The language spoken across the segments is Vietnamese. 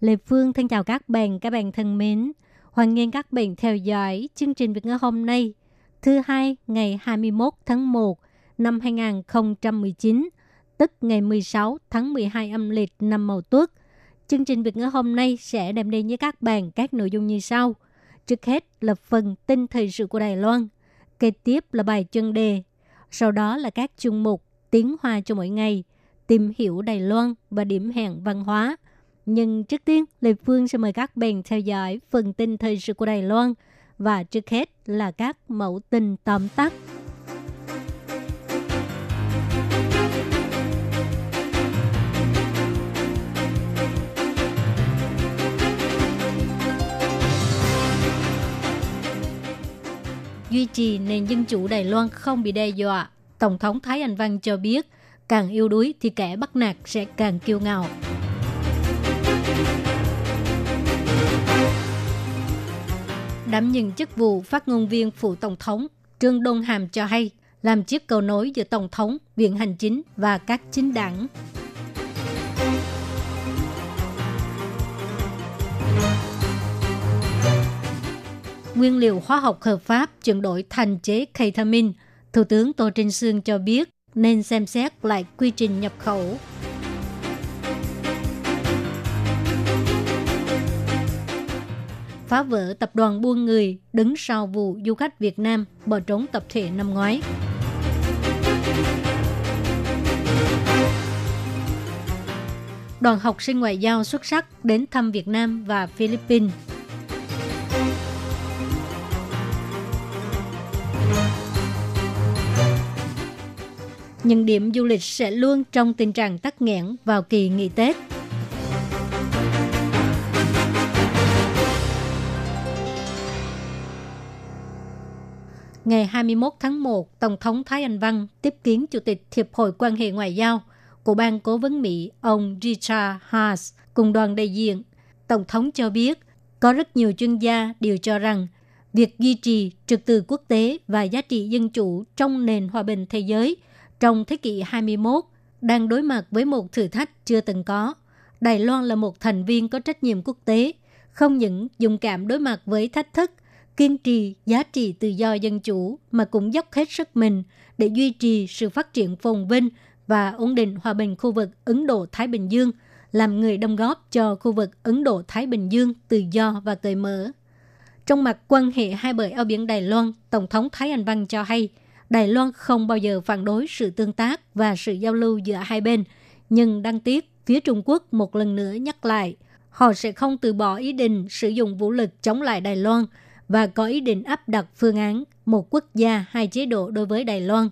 Lê Phương thân chào các bạn, các bạn thân mến. Hoan nghênh các bạn theo dõi chương trình Việt ngữ hôm nay, thứ hai ngày 21 tháng 1 năm 2019, tức ngày 16 tháng 12 âm lịch năm Mậu Tuất. Chương trình Việt ngữ hôm nay sẽ đem đến với các bạn các nội dung như sau. Trước hết là phần tin thời sự của Đài Loan, kế tiếp là bài chân đề, sau đó là các chương mục tiếng hoa cho mỗi ngày, tìm hiểu Đài Loan và điểm hẹn văn hóa – nhưng trước tiên, Lê Phương sẽ mời các bạn theo dõi phần tin thời sự của Đài Loan và trước hết là các mẫu tin tóm tắt. Duy trì nền dân chủ Đài Loan không bị đe dọa, Tổng thống Thái Anh Văn cho biết, càng yêu đuối thì kẻ bắt nạt sẽ càng kiêu ngạo. Đảm nhận chức vụ phát ngôn viên phụ tổng thống, Trương đông Hàm cho hay làm chiếc cầu nối giữa tổng thống, viện hành chính và các chính đảng. Nguyên liệu hóa học hợp pháp chuyển đổi thành chế ketamine, Thủ tướng Tô Trinh Sương cho biết nên xem xét lại quy trình nhập khẩu. Phá vỡ tập đoàn buôn người đứng sau vụ du khách Việt Nam bỏ trốn tập thể năm ngoái. Đoàn học sinh ngoại giao xuất sắc đến thăm Việt Nam và Philippines. Những điểm du lịch sẽ luôn trong tình trạng tắc nghẽn vào kỳ nghỉ Tết. Ngày 21 tháng 1, Tổng thống Thái Anh Văn tiếp kiến Chủ tịch Hiệp hội quan hệ ngoại giao của ban cố vấn Mỹ ông Richard Haas cùng đoàn đại diện. Tổng thống cho biết, có rất nhiều chuyên gia đều cho rằng việc duy trì trật tự quốc tế và giá trị dân chủ trong nền hòa bình thế giới trong thế kỷ 21 đang đối mặt với một thử thách chưa từng có. Đài Loan là một thành viên có trách nhiệm quốc tế, không những dùng cảm đối mặt với thách thức – kiên trì giá trị tự do dân chủ mà cũng dốc hết sức mình để duy trì sự phát triển phồn vinh và ổn định hòa bình khu vực Ấn Độ-Thái Bình Dương, làm người đóng góp cho khu vực Ấn Độ-Thái Bình Dương tự do và cởi mở. Trong mặt quan hệ hai bờ eo biển Đài Loan, Tổng thống Thái Anh Văn cho hay, Đài Loan không bao giờ phản đối sự tương tác và sự giao lưu giữa hai bên, nhưng đăng tiếc phía Trung Quốc một lần nữa nhắc lại, họ sẽ không từ bỏ ý định sử dụng vũ lực chống lại Đài Loan – và có ý định áp đặt phương án một quốc gia hai chế độ đối với Đài Loan.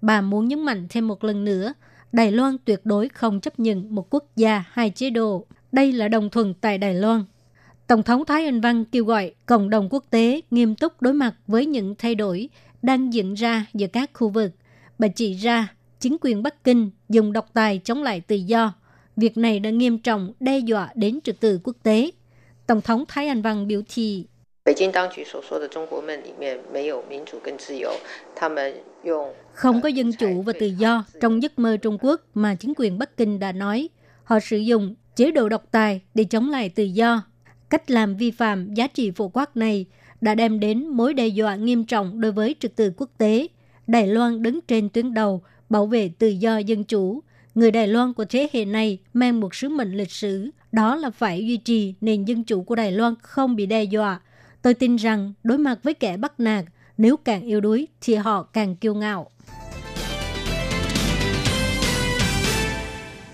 Bà muốn nhấn mạnh thêm một lần nữa, Đài Loan tuyệt đối không chấp nhận một quốc gia hai chế độ. Đây là đồng thuận tại Đài Loan. Tổng thống Thái Anh Văn kêu gọi cộng đồng quốc tế nghiêm túc đối mặt với những thay đổi đang diễn ra giữa các khu vực. Bà chỉ ra chính quyền Bắc Kinh dùng độc tài chống lại tự do. Việc này đã nghiêm trọng đe dọa đến trật tự quốc tế. Tổng thống Thái Anh Văn biểu thị 北京当局所说的中国梦里面没有民主跟自由，他们用 không có dân chủ và tự do trong giấc mơ Trung Quốc mà chính quyền Bắc Kinh đã nói. Họ sử dụng chế độ độc tài để chống lại tự do. Cách làm vi phạm giá trị phổ quát này đã đem đến mối đe dọa nghiêm trọng đối với trật tự quốc tế. Đài Loan đứng trên tuyến đầu bảo vệ tự do dân chủ. Người Đài Loan của thế hệ này mang một sứ mệnh lịch sử, đó là phải duy trì nền dân chủ của Đài Loan không bị đe dọa Tôi tin rằng đối mặt với kẻ bắt nạt, nếu càng yếu đuối thì họ càng kiêu ngạo.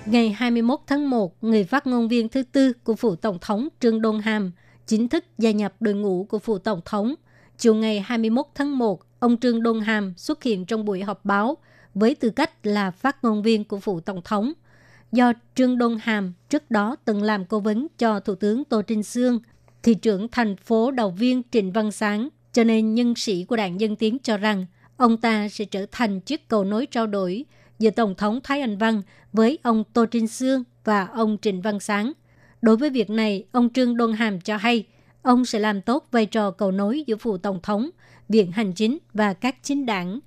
Ngày 21 tháng 1, người phát ngôn viên thứ tư của phủ tổng thống Trương Đôn Hàm chính thức gia nhập đội ngũ của phủ tổng thống. Chiều ngày 21 tháng 1, ông Trương Đôn Hàm xuất hiện trong buổi họp báo với tư cách là phát ngôn viên của phủ tổng thống. do Trương Đôn Hàm trước đó từng làm cố vấn cho Thủ tướng Tô Trinh Sương, thị trưởng thành phố đầu viên Trịnh Văn Sáng, cho nên nhân sĩ của đảng Dân Tiến cho rằng ông ta sẽ trở thành chiếc cầu nối trao đổi giữa Tổng thống Thái Anh Văn với ông Tô Trinh Sương và ông Trịnh Văn Sáng. Đối với việc này, ông Trương Đôn Hàm cho hay ông sẽ làm tốt vai trò cầu nối giữa phủ Tổng thống, Viện Hành Chính và các chính đảng.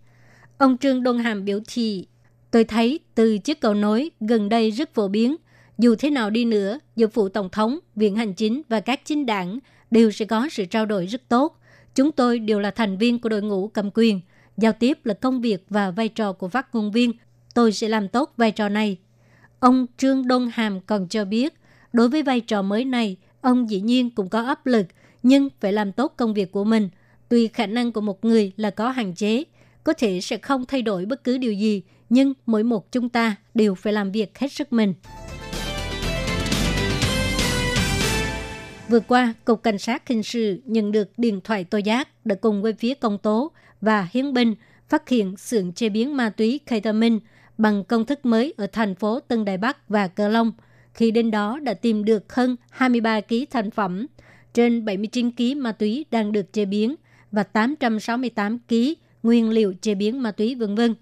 Ông Trương Đôn Hàm biểu thị, tôi thấy từ chiếc cầu nối gần đây rất phổ biến. Dù thế nào đi nữa, giữa phụ Tổng thống, Viện Hành Chính và các chính đảng đều sẽ có sự trao đổi rất tốt. Chúng tôi đều là thành viên của đội ngũ cầm quyền. Giao tiếp là công việc và vai trò của phát ngôn viên. Tôi sẽ làm tốt vai trò này. Ông Trương Đôn Hàm còn cho biết, đối với vai trò mới này, ông dĩ nhiên cũng có áp lực, nhưng phải làm tốt công việc của mình. Tuy khả năng của một người là có hạn chế, có thể sẽ không thay đổi bất cứ điều gì, nhưng mỗi một chúng ta đều phải làm việc hết sức mình. Vừa qua, Cục Cảnh sát Hình sự nhận được điện thoại tố giác đã cùng với phía công tố và hiến binh phát hiện xưởng chế biến ma túy ketamine bằng công thức mới ở thành phố Tân Đài Bắc và Cờ Long. Khi đến đó đã tìm được hơn 23 kg thành phẩm, trên 79 kg ma túy đang được chế biến và 868 kg nguyên liệu chế biến ma túy vân vân.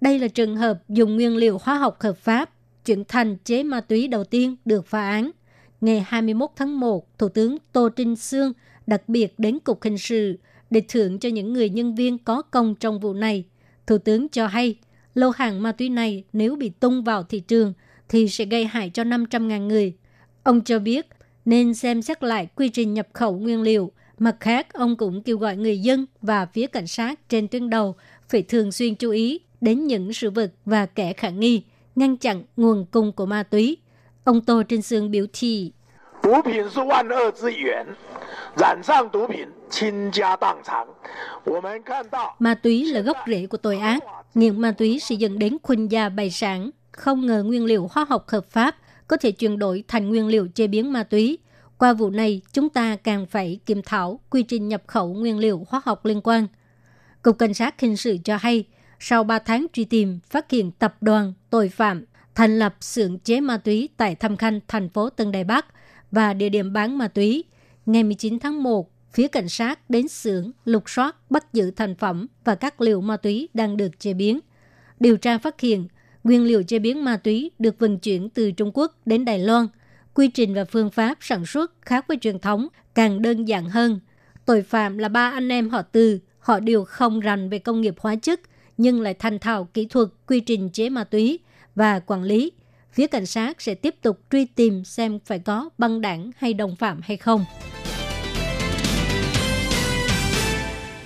Đây là trường hợp dùng nguyên liệu hóa học hợp pháp chuyển thành chế ma túy đầu tiên được phá án. Ngày 21 tháng 1, Thủ tướng Tô Trinh Sương đặc biệt đến Cục Hình sự để thưởng cho những người nhân viên có công trong vụ này. Thủ tướng cho hay, lô hàng ma túy này nếu bị tung vào thị trường thì sẽ gây hại cho 500.000 người. Ông cho biết nên xem xét lại quy trình nhập khẩu nguyên liệu. Mặt khác, ông cũng kêu gọi người dân và phía cảnh sát trên tuyến đầu phải thường xuyên chú ý đến những sự vật và kẻ khả nghi, ngăn chặn nguồn cung của ma túy. Ông Tô Trinh Sương biểu thị, Ma túy là gốc rễ của tội ác. Nghiện ma túy sẽ dẫn đến khuynh gia bày sản. Không ngờ nguyên liệu hóa học hợp pháp có thể chuyển đổi thành nguyên liệu chế biến ma túy. Qua vụ này, chúng ta càng phải kiểm thảo quy trình nhập khẩu nguyên liệu hóa học liên quan. Cục Cảnh sát Hình sự cho hay, sau 3 tháng truy tìm, phát hiện tập đoàn, tội phạm, thành lập xưởng chế ma túy tại thâm Khanh, thành phố Tân Đài Bắc và địa điểm bán ma túy. Ngày 19 tháng 1, phía cảnh sát đến xưởng lục soát bắt giữ thành phẩm và các liệu ma túy đang được chế biến. Điều tra phát hiện, nguyên liệu chế biến ma túy được vận chuyển từ Trung Quốc đến Đài Loan. Quy trình và phương pháp sản xuất khác với truyền thống, càng đơn giản hơn. Tội phạm là ba anh em họ Từ, họ đều không rành về công nghiệp hóa chất, nhưng lại thành thạo kỹ thuật quy trình chế ma túy và quản lý. Phía cảnh sát sẽ tiếp tục truy tìm xem phải có băng đảng hay đồng phạm hay không.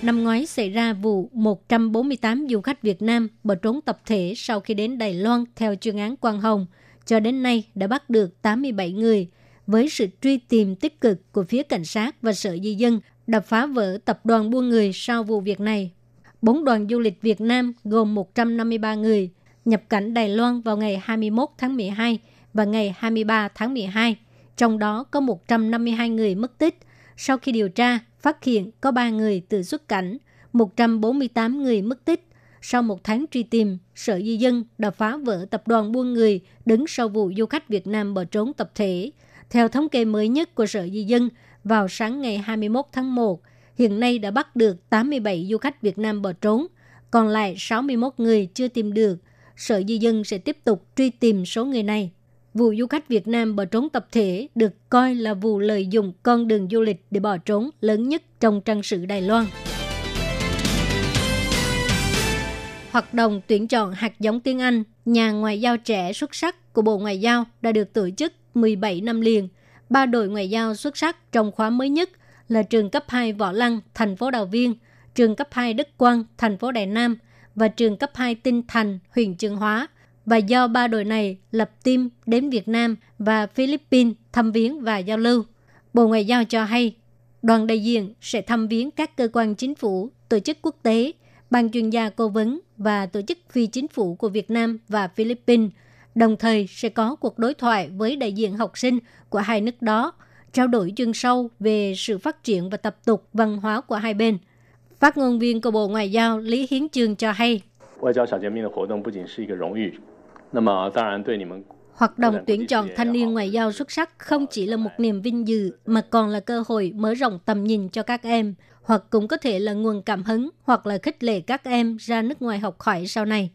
Năm ngoái xảy ra vụ 148 du khách Việt Nam bỏ trốn tập thể sau khi đến Đài Loan theo chuyên án Quang Hồng. Cho đến nay đã bắt được 87 người. Với sự truy tìm tích cực của phía cảnh sát và sở di dân, đập phá vỡ tập đoàn buôn người sau vụ việc này. Bốn đoàn du lịch Việt Nam gồm 153 người nhập cảnh Đài Loan vào ngày 21 tháng 12 và ngày 23 tháng 12. Trong đó có 152 người mất tích. Sau khi điều tra, phát hiện có 3 người tự xuất cảnh, 148 người mất tích. Sau một tháng truy tìm, Sở Di dân đã phá vỡ tập đoàn buôn người đứng sau vụ du khách Việt Nam bỏ trốn tập thể. Theo thống kê mới nhất của Sở Di dân, vào sáng ngày 21 tháng 1, hiện nay đã bắt được 87 du khách Việt Nam bỏ trốn, còn lại 61 người chưa tìm được. Sở Di dân sẽ tiếp tục truy tìm số người này. Vụ du khách Việt Nam bỏ trốn tập thể được coi là vụ lợi dụng con đường du lịch để bỏ trốn lớn nhất trong trang sử Đài Loan. Hoạt động tuyển chọn hạt giống tiếng Anh, nhà ngoại giao trẻ xuất sắc của Bộ Ngoại giao đã được tổ chức 17 năm liền. Ba đội ngoại giao xuất sắc trong khóa mới nhất là trường cấp 2 Võ Lăng, thành phố Đào Viên, trường cấp 2 Đức Quang, thành phố Đài Nam và trường cấp 2 Tinh Thành, huyện Trường Hóa – và do ba đội này lập team đến Việt Nam và Philippines thăm viếng và giao lưu. Bộ Ngoại giao cho hay, đoàn đại diện sẽ thăm viếng các cơ quan chính phủ, tổ chức quốc tế, ban chuyên gia cố vấn và tổ chức phi chính phủ của Việt Nam và Philippines, đồng thời sẽ có cuộc đối thoại với đại diện học sinh của hai nước đó, trao đổi chuyên sâu về sự phát triển và tập tục văn hóa của hai bên. Phát ngôn viên của Bộ Ngoại giao Lý Hiến Trường cho hay, Hoạt động tuyển chọn thanh niên ngoại giao xuất sắc không chỉ là một niềm vinh dự mà còn là cơ hội mở rộng tầm nhìn cho các em, hoặc cũng có thể là nguồn cảm hứng hoặc là khích lệ các em ra nước ngoài học hỏi sau này.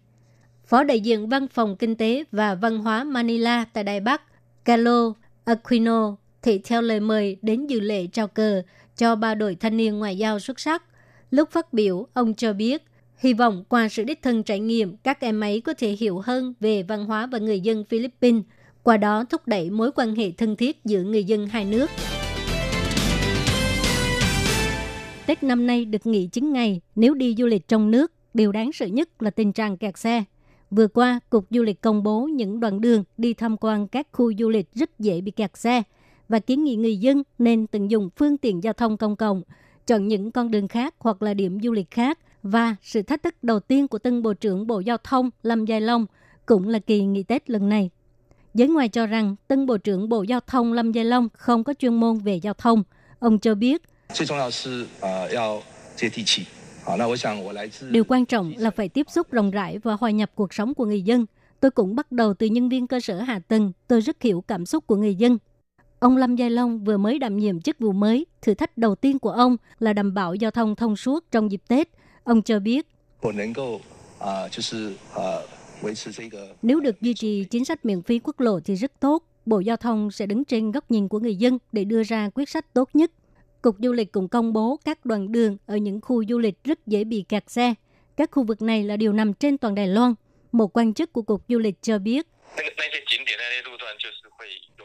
Phó đại diện Văn phòng Kinh tế và Văn hóa Manila tại Đài Bắc, Carlo Aquino, thì theo lời mời đến dự lễ trao cờ cho ba đội thanh niên ngoại giao xuất sắc – Lúc phát biểu, ông cho biết, hy vọng qua sự đích thân trải nghiệm, các em ấy có thể hiểu hơn về văn hóa và người dân Philippines, qua đó thúc đẩy mối quan hệ thân thiết giữa người dân hai nước. Tết năm nay được nghỉ 9 ngày, nếu đi du lịch trong nước, điều đáng sợ nhất là tình trạng kẹt xe. Vừa qua, Cục Du lịch công bố những đoạn đường đi tham quan các khu du lịch rất dễ bị kẹt xe và kiến nghị người dân nên tận dụng phương tiện giao thông công cộng, chọn những con đường khác hoặc là điểm du lịch khác. Và sự thách thức đầu tiên của tân Bộ trưởng Bộ Giao thông Lâm Giai Long cũng là kỳ nghỉ Tết lần này. Giới ngoài cho rằng tân Bộ trưởng Bộ Giao thông Lâm Giai Long không có chuyên môn về giao thông. Ông cho biết, Điều quan trọng là phải tiếp xúc rộng rãi và hòa nhập cuộc sống của người dân. Tôi cũng bắt đầu từ nhân viên cơ sở hạ tầng. Tôi rất hiểu cảm xúc của người dân. Ông Lâm Giai Long vừa mới đảm nhiệm chức vụ mới. Thử thách đầu tiên của ông là đảm bảo giao thông thông suốt trong dịp Tết. Ông cho biết, nếu được duy trì chính sách miễn phí quốc lộ thì rất tốt. Bộ Giao thông sẽ đứng trên góc nhìn của người dân để đưa ra quyết sách tốt nhất. Cục Du lịch cũng công bố các đoạn đường ở những khu du lịch rất dễ bị kẹt xe. Các khu vực này là điều nằm trên toàn Đài Loan. Một quan chức của Cục Du lịch cho biết,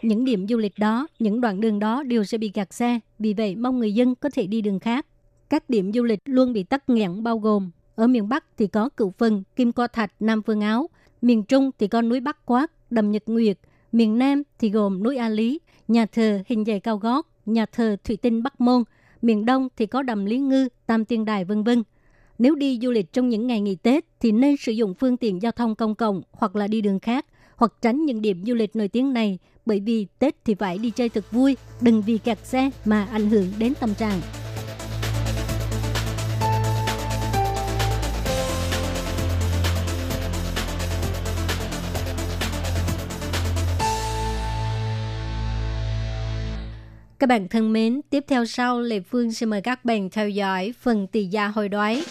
những điểm du lịch đó, những đoạn đường đó đều sẽ bị kẹt xe, vì vậy mong người dân có thể đi đường khác. Các điểm du lịch luôn bị tắc nghẽn bao gồm ở miền Bắc thì có Cựu Phân, Kim Co Thạch, Nam Phương Áo, miền Trung thì có núi Bắc Quát, Đầm Nhật Nguyệt, miền Nam thì gồm núi A Lý, nhà thờ hình dày cao gót, nhà thờ Thủy Tinh Bắc Môn, miền Đông thì có đầm Lý Ngư, Tam Tiên Đài vân vân. Nếu đi du lịch trong những ngày nghỉ Tết thì nên sử dụng phương tiện giao thông công cộng hoặc là đi đường khác hoặc tránh những điểm du lịch nổi tiếng này bởi vì Tết thì phải đi chơi thật vui, đừng vì kẹt xe mà ảnh hưởng đến tâm trạng. Các bạn thân mến, tiếp theo sau Lê Phương xin mời các bạn theo dõi phần tỷ giá hồi đoái.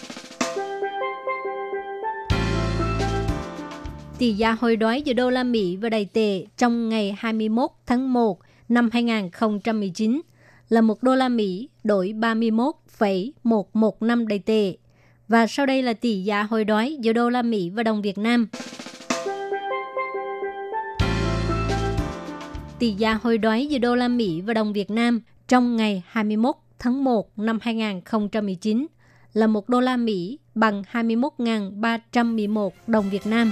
Tỷ giá hồi đoái giữa đô la Mỹ và Đài tệ trong ngày 21 tháng 1 năm 2019 là một đô la Mỹ đổi 31,115 Đài tệ. Và sau đây là tỷ giá hồi đoái giữa đô la Mỹ và đồng Việt Nam. tỷ giá hồi đoái giữa đô la Mỹ và đồng Việt Nam trong ngày 21 tháng 1 năm 2019 là một đô la Mỹ bằng 21.311 đồng Việt Nam.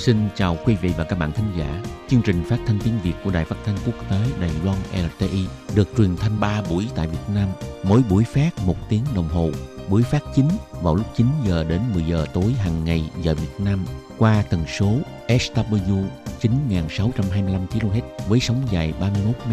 Xin chào quý vị và các bạn thính giả. Chương trình phát thanh tiếng Việt của Đài Phát thanh Quốc tế Đài Loan LTI được truyền thanh 3 buổi tại Việt Nam, mỗi buổi phát 1 tiếng đồng hồ. Buổi phát chính vào lúc 9 giờ đến 10 giờ tối hàng ngày giờ Việt Nam qua tần số SW 9625 kHz với sóng dài 31 m.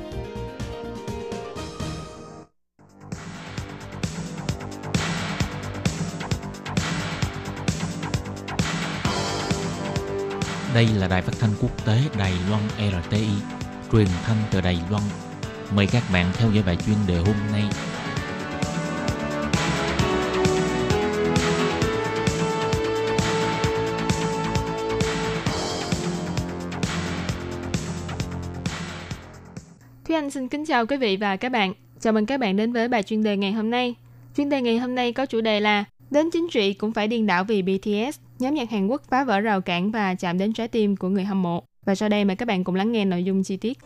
Đây là đài phát thanh quốc tế Đài Loan RTI, truyền thanh từ Đài Loan. Mời các bạn theo dõi bài chuyên đề hôm nay. Thúy Anh xin kính chào quý vị và các bạn. Chào mừng các bạn đến với bài chuyên đề ngày hôm nay. Chuyên đề ngày hôm nay có chủ đề là Đến chính trị cũng phải điên đảo vì BTS, nhóm nhạc Hàn Quốc phá vỡ rào cản và chạm đến trái tim của người hâm mộ. Và sau đây mời các bạn cùng lắng nghe nội dung chi tiết.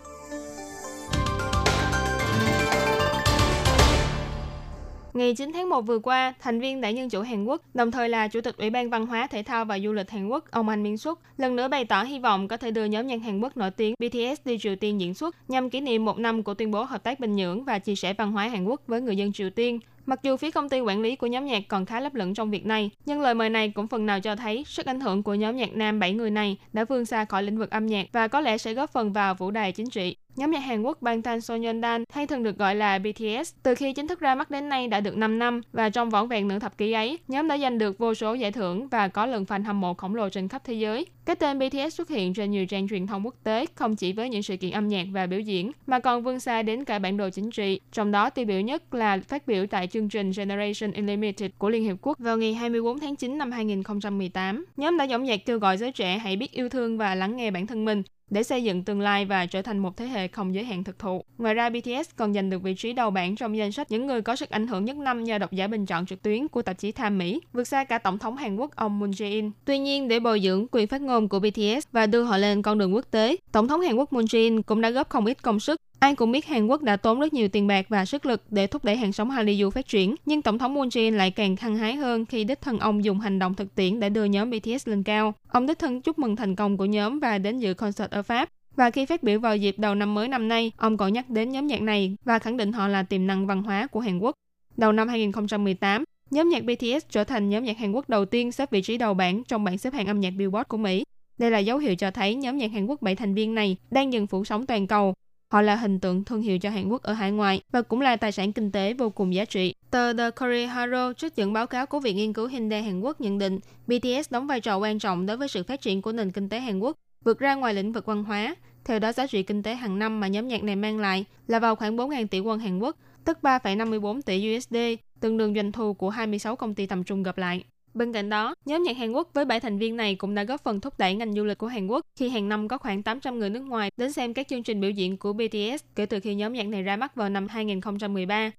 Ngày 9 tháng 1 vừa qua, thành viên Đảng Dân Chủ Hàn Quốc, đồng thời là Chủ tịch Ủy ban Văn hóa, Thể thao và Du lịch Hàn Quốc, ông Anh Miên Xuất, lần nữa bày tỏ hy vọng có thể đưa nhóm nhạc Hàn Quốc nổi tiếng BTS đi Triều Tiên diễn xuất nhằm kỷ niệm một năm của tuyên bố hợp tác Bình Nhưỡng và chia sẻ văn hóa Hàn Quốc với người dân Triều Tiên. Mặc dù phía công ty quản lý của nhóm nhạc còn khá lấp lửng trong việc này, nhưng lời mời này cũng phần nào cho thấy sức ảnh hưởng của nhóm nhạc nam 7 người này đã vươn xa khỏi lĩnh vực âm nhạc và có lẽ sẽ góp phần vào vũ đài chính trị. Nhóm nhạc Hàn Quốc Bangtan Sonyeondan hay thường được gọi là BTS, từ khi chính thức ra mắt đến nay đã được 5 năm và trong vỏn vẹn nửa thập kỷ ấy, nhóm đã giành được vô số giải thưởng và có lượng fan hâm mộ khổng lồ trên khắp thế giới. Cái tên BTS xuất hiện trên nhiều trang truyền thông quốc tế không chỉ với những sự kiện âm nhạc và biểu diễn mà còn vươn xa đến cả bản đồ chính trị, trong đó tiêu biểu nhất là phát biểu tại chương trình Generation Unlimited của Liên Hiệp Quốc vào ngày 24 tháng 9 năm 2018. Nhóm đã dõng dạc kêu gọi giới trẻ hãy biết yêu thương và lắng nghe bản thân mình để xây dựng tương lai và trở thành một thế hệ không giới hạn thực thụ. Ngoài ra, BTS còn giành được vị trí đầu bảng trong danh sách những người có sức ảnh hưởng nhất năm nhờ độc giả bình chọn trực tuyến của tạp chí Time Mỹ, vượt xa cả Tổng thống Hàn Quốc ông Moon Jae-in. Tuy nhiên, để bồi dưỡng quyền phát ngôn của BTS và đưa họ lên con đường quốc tế, Tổng thống Hàn Quốc Moon Jae-in cũng đã góp không ít công sức Ai cũng biết Hàn Quốc đã tốn rất nhiều tiền bạc và sức lực để thúc đẩy hàng sống Hallyu phát triển, nhưng Tổng thống Moon Jae-in lại càng hăng hái hơn khi đích thân ông dùng hành động thực tiễn để đưa nhóm BTS lên cao. Ông đích thân chúc mừng thành công của nhóm và đến dự concert ở Pháp. Và khi phát biểu vào dịp đầu năm mới năm nay, ông còn nhắc đến nhóm nhạc này và khẳng định họ là tiềm năng văn hóa của Hàn Quốc. Đầu năm 2018, nhóm nhạc BTS trở thành nhóm nhạc Hàn Quốc đầu tiên xếp vị trí đầu bảng trong bảng xếp hạng âm nhạc Billboard của Mỹ. Đây là dấu hiệu cho thấy nhóm nhạc Hàn Quốc 7 thành viên này đang dần phủ sóng toàn cầu. Họ là hình tượng thương hiệu cho Hàn Quốc ở hải ngoại và cũng là tài sản kinh tế vô cùng giá trị. Tờ The Korea Herald trích dẫn báo cáo của Viện Nghiên cứu Hyundai Hàn Quốc nhận định BTS đóng vai trò quan trọng đối với sự phát triển của nền kinh tế Hàn Quốc, vượt ra ngoài lĩnh vực văn hóa, theo đó, giá trị kinh tế hàng năm mà nhóm nhạc này mang lại là vào khoảng 4.000 tỷ won Hàn Quốc, tức 3,54 tỷ USD, tương đương doanh thu của 26 công ty tầm trung gặp lại. Bên cạnh đó, nhóm nhạc Hàn Quốc với 7 thành viên này cũng đã góp phần thúc đẩy ngành du lịch của Hàn Quốc khi hàng năm có khoảng 800 người nước ngoài đến xem các chương trình biểu diễn của BTS kể từ khi nhóm nhạc này ra mắt vào năm 2013.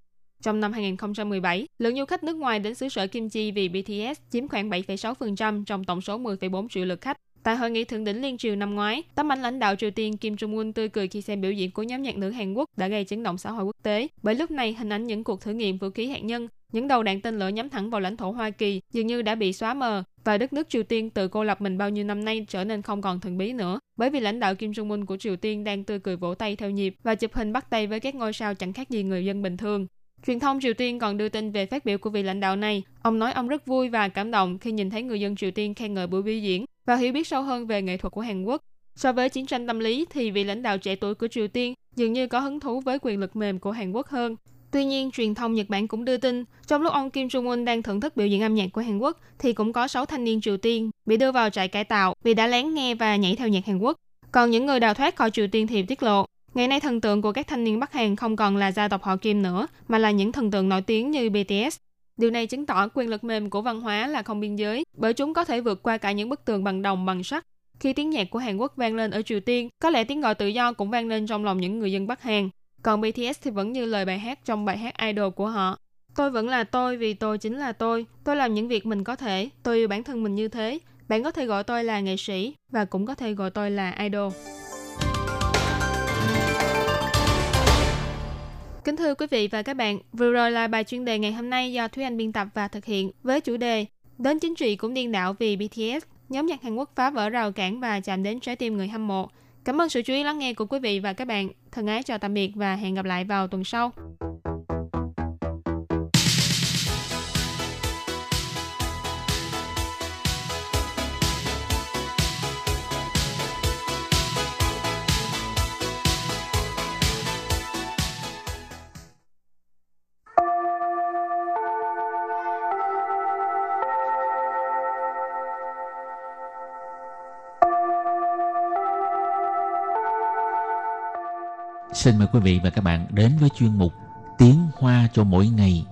Trong năm 2017, lượng du khách nước ngoài đến xứ sở Kim Chi vì BTS chiếm khoảng 7,6% trong tổng số 10,4 triệu lượt khách. Tại hội nghị thượng đỉnh liên triều năm ngoái, tấm ảnh lãnh đạo Triều Tiên Kim Jong Un tươi cười khi xem biểu diễn của nhóm nhạc nữ Hàn Quốc đã gây chấn động xã hội quốc tế. Bởi lúc này, hình ảnh những cuộc thử nghiệm vũ khí hạt nhân, những đầu đạn tên lửa nhắm thẳng vào lãnh thổ Hoa Kỳ dường như đã bị xóa mờ và đất nước Triều Tiên tự cô lập mình bao nhiêu năm nay trở nên không còn thần bí nữa. Bởi vì lãnh đạo Kim Jong Un của Triều Tiên đang tươi cười vỗ tay theo nhịp và chụp hình bắt tay với các ngôi sao chẳng khác gì người dân bình thường. Truyền thông Triều Tiên còn đưa tin về phát biểu của vị lãnh đạo này. Ông nói ông rất vui và cảm động khi nhìn thấy người dân Triều Tiên khen ngợi buổi biểu diễn và hiểu biết sâu hơn về nghệ thuật của Hàn Quốc. So với chiến tranh tâm lý thì vị lãnh đạo trẻ tuổi của Triều Tiên dường như có hứng thú với quyền lực mềm của Hàn Quốc hơn. Tuy nhiên, truyền thông Nhật Bản cũng đưa tin, trong lúc ông Kim Jong-un đang thưởng thức biểu diễn âm nhạc của Hàn Quốc, thì cũng có 6 thanh niên Triều Tiên bị đưa vào trại cải tạo vì đã lén nghe và nhảy theo nhạc Hàn Quốc. Còn những người đào thoát khỏi Triều Tiên thì tiết lộ, ngày nay thần tượng của các thanh niên Bắc Hàn không còn là gia tộc họ Kim nữa, mà là những thần tượng nổi tiếng như BTS. Điều này chứng tỏ quyền lực mềm của văn hóa là không biên giới, bởi chúng có thể vượt qua cả những bức tường bằng đồng bằng sắt. Khi tiếng nhạc của Hàn Quốc vang lên ở Triều Tiên, có lẽ tiếng gọi tự do cũng vang lên trong lòng những người dân Bắc Hàn. Còn BTS thì vẫn như lời bài hát trong bài hát Idol của họ. Tôi vẫn là tôi vì tôi chính là tôi. Tôi làm những việc mình có thể. Tôi yêu bản thân mình như thế. Bạn có thể gọi tôi là nghệ sĩ và cũng có thể gọi tôi là idol. Kính thưa quý vị và các bạn, vừa rồi là bài chuyên đề ngày hôm nay do Thúy Anh biên tập và thực hiện với chủ đề Đến chính trị cũng điên đảo vì BTS, nhóm nhạc Hàn Quốc phá vỡ rào cản và chạm đến trái tim người hâm mộ. Cảm ơn sự chú ý lắng nghe của quý vị và các bạn. Thân ái chào tạm biệt và hẹn gặp lại vào tuần sau. Xin mời quý vị và các bạn đến với chuyên mục Tiếng Hoa cho mỗi ngày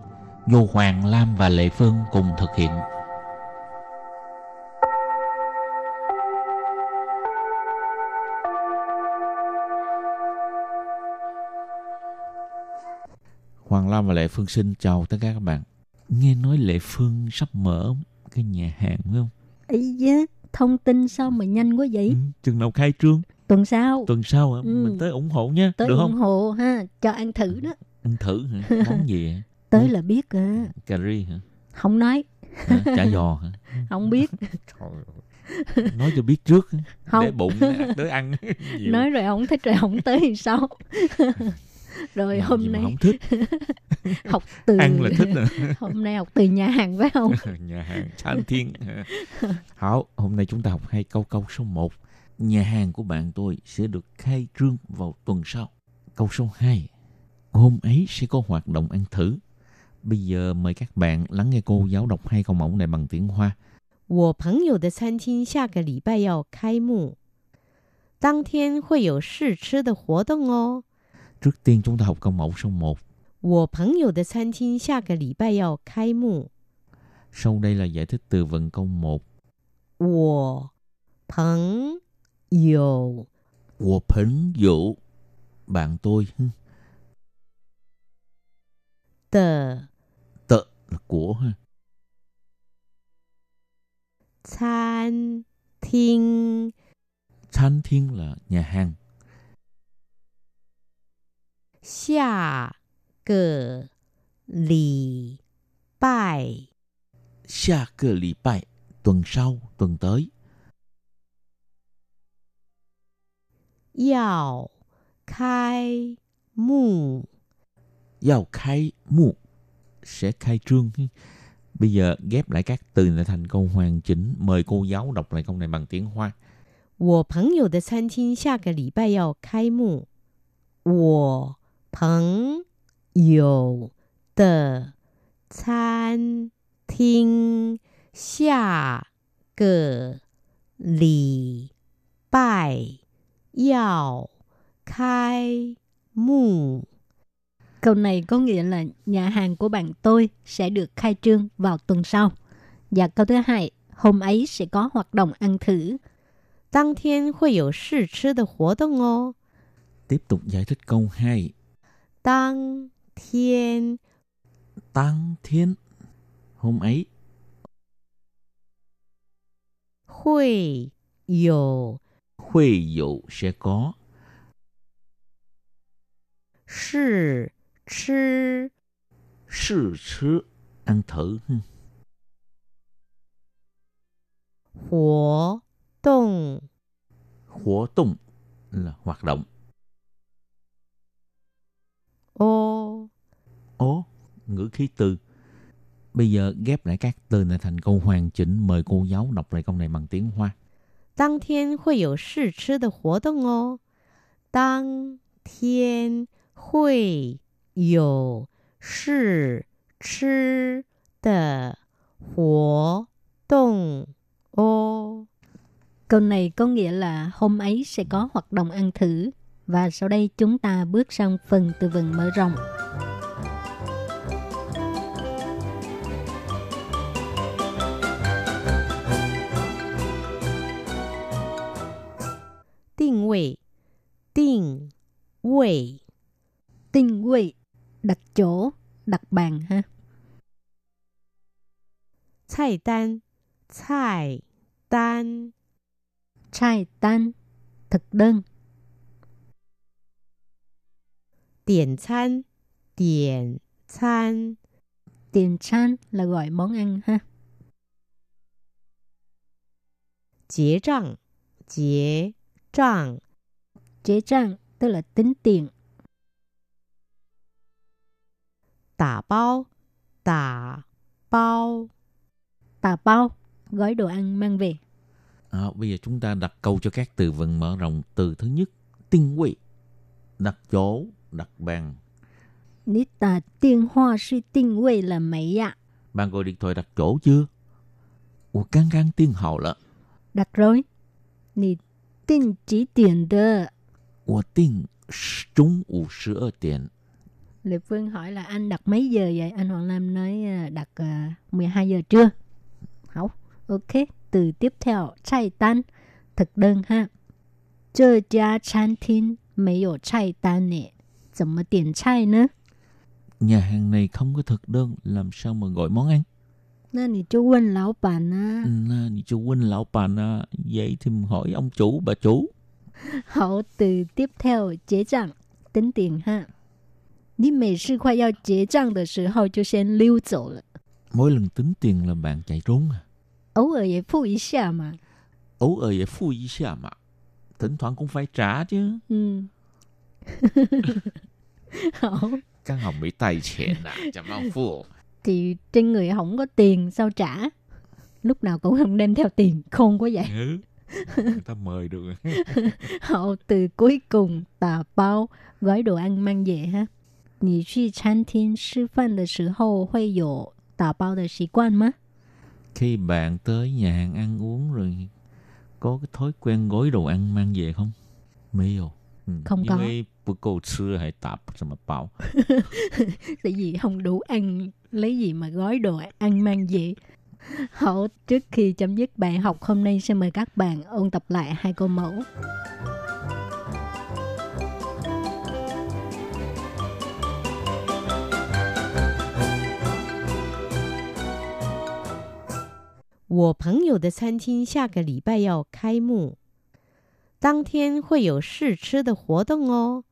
do Hoàng Lam và Lệ Phương cùng thực hiện. Hoàng Lam và Lệ Phương xin chào tất cả các bạn. Nghe nói Lệ Phương sắp mở cái nhà hàng phải không? ấy yeah. thông tin sao mà nhanh quá vậy Ừ, chừng nào khai trương? Tuần sau Tuần sau hả? Ừ. Mình tới ủng hộ nha. tới Được ủng không? hộ ha cho ăn thử đó Ăn thử hả? Món gì hả? tới Ừ. là biết à Cà ri hả? không nói hả? Chả giò hả? không biết Nói cho biết trước hả? không để bụng tới ăn nhiều. nói rồi không thích rồi không tới thì sao rồi Làm hôm gì mà nay không thích học từ ăn là thích rồi hôm nay học từ nhà hàng phải không nhà hàng Chan Thiên Hảo, hôm nay chúng ta học hai câu câu số 1 Nhà hàng của bạn tôi sẽ được khai trương vào tuần sau Câu số 2 Hôm ấy sẽ có hoạt động ăn thử Bây giờ mời các bạn lắng nghe cô giáo đọc hai câu mẫu này bằng tiếng Hoa 我朋友的餐厅下个礼拜要开幕，当天会有试吃的活动哦。 Trước tiên chúng ta học câu mẫu số 1我朋友的餐厅下个礼拜要开幕， Sau đây là giải thích từ vựng câu 1我朋 Dụ. Của tôi. Tờ. Tờ là của. Ha. Chan thiên. Chan thiên là nhà hàng. Xà cờ lì bài. Xà cờ lì bài. Tuần sau, tuần tới. 要开幕， Giao khai mu Sẽ khai trương hứ. Bây giờ ghép lại các từ lại thành câu hoàn chỉnh Mời cô giáo đọc lại câu này bằng tiếng Hoa 我朋友的餐厅下个礼拜要开幕。我朋友的餐厅下个礼拜 Yào khai mù. Câu này có nghĩa là nhà hàng của bạn tôi sẽ được khai trương vào tuần sau. Và câu thứ hai, hôm ấy sẽ có hoạt động ăn thử. Tăng thiên hội có sự chứ de hoạt động ồ. Tiếp tục giải thích câu hai Tăng thiên Tăng thiên Hôm ấy Hội có khuê dụ sẽ có. Sì chứ Sì chứ Ăn thử. Hổ động Hổ động là hoạt động. Ô Ô, ngữ khí từ. Bây giờ ghép lại các từ này thành câu hoàn chỉnh. Mời cô giáo đọc lại câu này bằng tiếng Hoa. 当天会有试吃的活动哦。当天会有试吃的活动哦。 câu này có nghĩa là hôm ấy sẽ có hoạt động ăn thử và sau đây chúng ta bước sang phần từ vựng mở rộng 定位，定位， tinh vị đặt chỗ đặt bàn ha 菜单，菜单， trai tan thực đơn 点餐，点餐， tiền chan là gọi món ăn ha 结账，结账， Chế trang tức là tính tiền. Tả bao Tả bao Tả bao Gói đồ ăn mang về. À, bây giờ chúng ta đặt câu cho các từ vựng mở rộng từ thứ nhất tinh vị đặt chỗ đặt bàn Nít ta tiên hoa sư tinh vị là mấy ạ? Bạn gọi điện thoại đặt chỗ chưa? Ủa, căng căng tiên hậu là. Đặt rồi. Nì tin chỉ tiền đó. Ủa, tiên 中午十二点。 Lệ Phương hỏi là anh đặt mấy giờ vậy? Anh Hoàng Lam nói à, đặt à, 12 giờ trưa. Hảo, ok. Từ tiếp theo, chay tan, thực đơn ha.这家餐厅没有菜单呢，怎么点菜呢？ Nhà hàng này không có thực đơn, làm sao mà gọi món ăn? 那你就问老板啊。 Nà, Nì cho huynh lão bà à, vậy thì mình hỏi ông chủ, bà chủ. Hảo, từ tiếp theo,结账, tính tiền ha. 你每次快要结账的时候就先溜走了， Mỗi lần tính tiền là bạn chạy trốn à. 偶尔也付一下嘛。 Ấu ơi vậy phu ý xa mà. Thỉnh thoảng cũng phải trả chứ. 嗯，好， Căn hồng bị tay chẹn à, chẳng bao phu. thì trên người không có tiền sao trả? Lúc nào cũng không đem theo tiền, khôn quá vậy. Ừ. Người ta mời được. Hậu từ cuối cùng tà bao gói đồ ăn mang về ha. 你去餐厅吃饭的时候会有打包的习惯吗？ Khi bạn tới nhà hàng ăn uống rồi có cái thói quen gói đồ ăn mang về không? Mấy không? Ừ. Không có. 因为不够吃还打什么包？ Tại vì không đủ ăn, lấy gì mà gói đồ ăn mang về. Hậu trước khi chấm dứt bài học hôm nay xin mời các bạn ôn tập lại hai câu mẫu. 我朋友的餐厅下个礼拜要开幕，当天会有试吃的活动哦。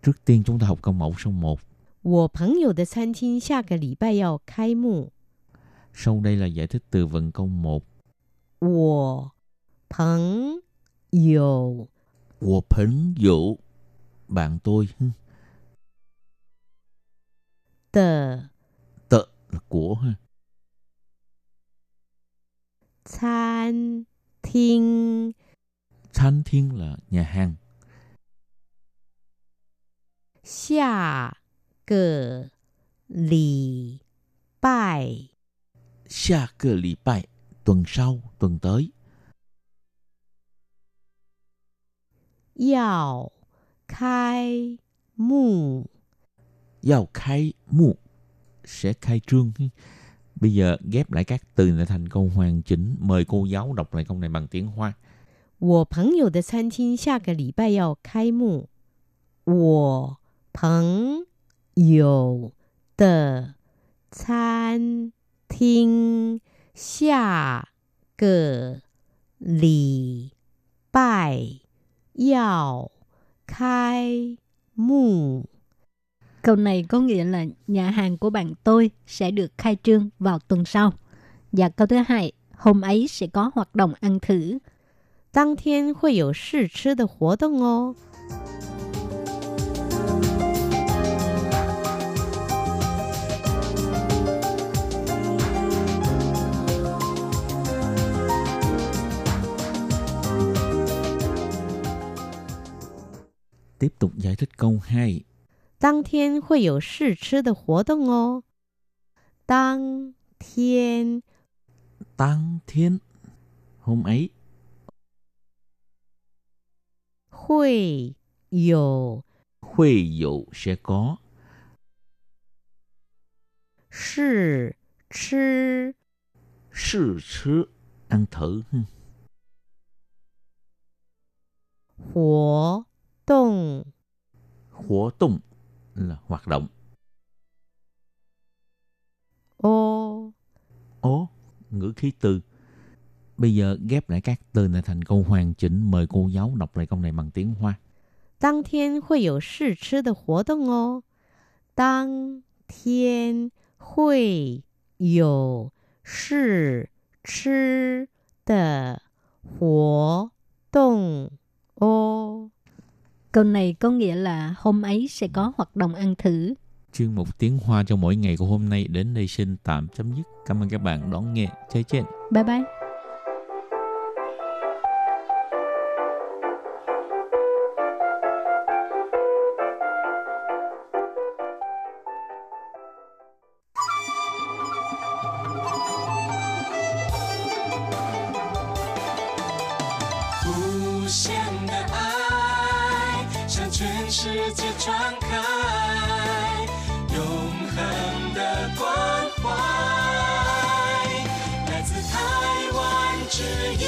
Trước tiên chúng ta học câu mẫu số 1. 我朋友的餐厅下个礼拜要开幕， Sau đây là giải thích từ vựng câu 1. 我朋友 Của phấn dụ bạn tôi hừ, 的 tợ là của ha. 餐厅 餐thiên là nhà hàng. 下个礼拜 Xa cơ lì bài tuần sau, tuần tới. 要开幕， Giao khai mu sẽ khai trương. hừ. Bây giờ ghép lại các từ lại thành câu hoàn chỉnh. Mời cô giáo đọc lại câu này bằng tiếng Hoa. 我朋友的餐厅下个礼拜要开幕。我朋友的餐厅 下个礼拜要开幕。 Câu này có nghĩa là nhà hàng của bạn tôi sẽ được khai trương vào tuần sau. Và câu thứ hai, hôm ấy sẽ có hoạt động ăn thử. 当天会有试吃的活动哦。 tiếp tục giải thích câu 2. Tăng thiên hội có sự chứ de hoạt động ồ. Tăng thiên. Tăng thiên. Hôm ấy. Hội có Hội có sẽ có. Sự chứ Sự chứ Ăn thử. Hổ động. Hoạt động là hoạt động. Ô. Ô, ngữ khí từ. Bây giờ ghép lại các từ này thành câu hoàn chỉnh. Mời cô giáo đọc lại câu này bằng tiếng Hoa. Tăng thiên hội có sự chứ de hoạt động ô. Tăng thiên hội có sự chứ de hoạt động ô. Câu này có nghĩa là hôm ấy sẽ có hoạt động ăn thử. Chuyên mục tiếng Hoa cho mỗi ngày của hôm nay đến đây xin tạm chấm dứt. Cảm ơn các bạn đón nghe. Chơi trên. Bye bye. 无限的爱向全世 界传开永恒的关怀，来自台湾之音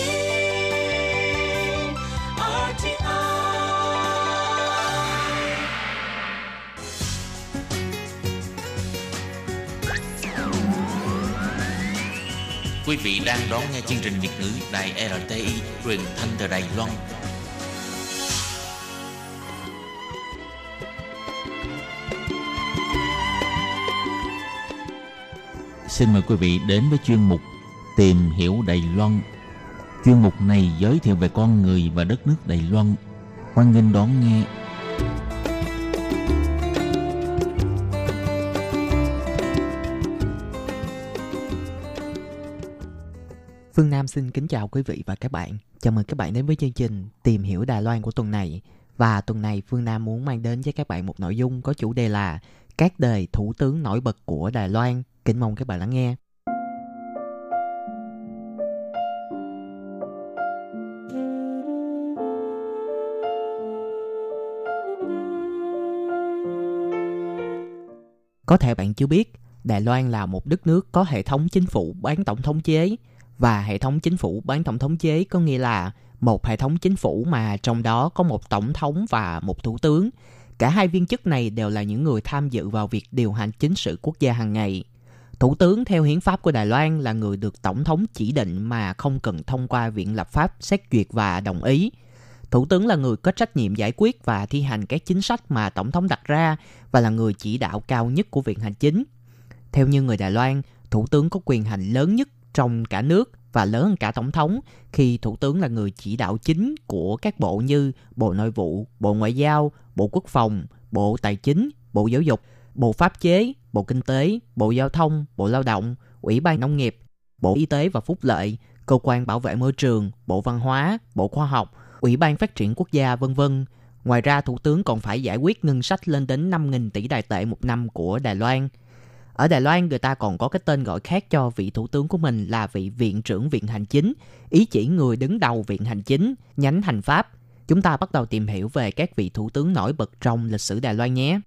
RTI。Quý vị đang đón nghe chương trình Việt ngữ Đài RTI truyền thanh từ Đài Loan. Xin mời quý vị đến với chuyên mục Tìm hiểu Đài Loan. Chuyên mục này giới thiệu về con người và đất nước Đài Loan. Hoan nghênh đón nghe. Phương Nam xin kính chào quý vị và các bạn. Chào mừng các bạn đến với chương trình Tìm hiểu Đài Loan của tuần này. Và tuần này Phương Nam muốn mang đến với các bạn một nội dung có chủ đề là các đời thủ tướng nổi bật của Đài Loan. Kính mong các bạn lắng nghe. Có thể bạn chưa biết, Đài Loan là một đất nước có hệ thống chính phủ bán tổng thống chế và hệ thống chính phủ bán tổng thống chế có nghĩa là một hệ thống chính phủ mà trong đó có một tổng thống và một thủ tướng. Cả hai viên chức này đều là những người tham dự vào việc điều hành chính sự quốc gia hàng ngày. Thủ tướng theo hiến pháp của Đài Loan là người được tổng thống chỉ định mà không cần thông qua viện lập pháp xét duyệt và đồng ý. Thủ tướng là người có trách nhiệm giải quyết và thi hành các chính sách mà tổng thống đặt ra và là người chỉ đạo cao nhất của viện hành chính. Theo như người Đài Loan, thủ tướng có quyền hành lớn nhất trong cả nước và lớn hơn cả tổng thống khi thủ tướng là người chỉ đạo chính của các bộ như Bộ Nội vụ, Bộ Ngoại giao, Bộ Quốc phòng, Bộ Tài chính, Bộ Giáo dục, Bộ Pháp chế, Bộ Kinh tế, Bộ Giao thông, Bộ Lao động, Ủy ban Nông nghiệp, Bộ Y tế và Phúc lợi, Cơ quan Bảo vệ Môi trường, Bộ Văn hóa, Bộ Khoa học, Ủy ban Phát triển Quốc gia, vân vân. Ngoài ra, Thủ tướng còn phải giải quyết ngân sách lên đến 5.000 tỷ đài tệ một năm của Đài Loan. Ở Đài Loan, người ta còn có cái tên gọi khác cho vị thủ tướng của mình là vị viện trưởng viện hành chính, ý chỉ người đứng đầu viện hành chính, nhánh hành pháp. Chúng ta bắt đầu tìm hiểu về các vị thủ tướng nổi bật trong lịch sử Đài Loan nhé.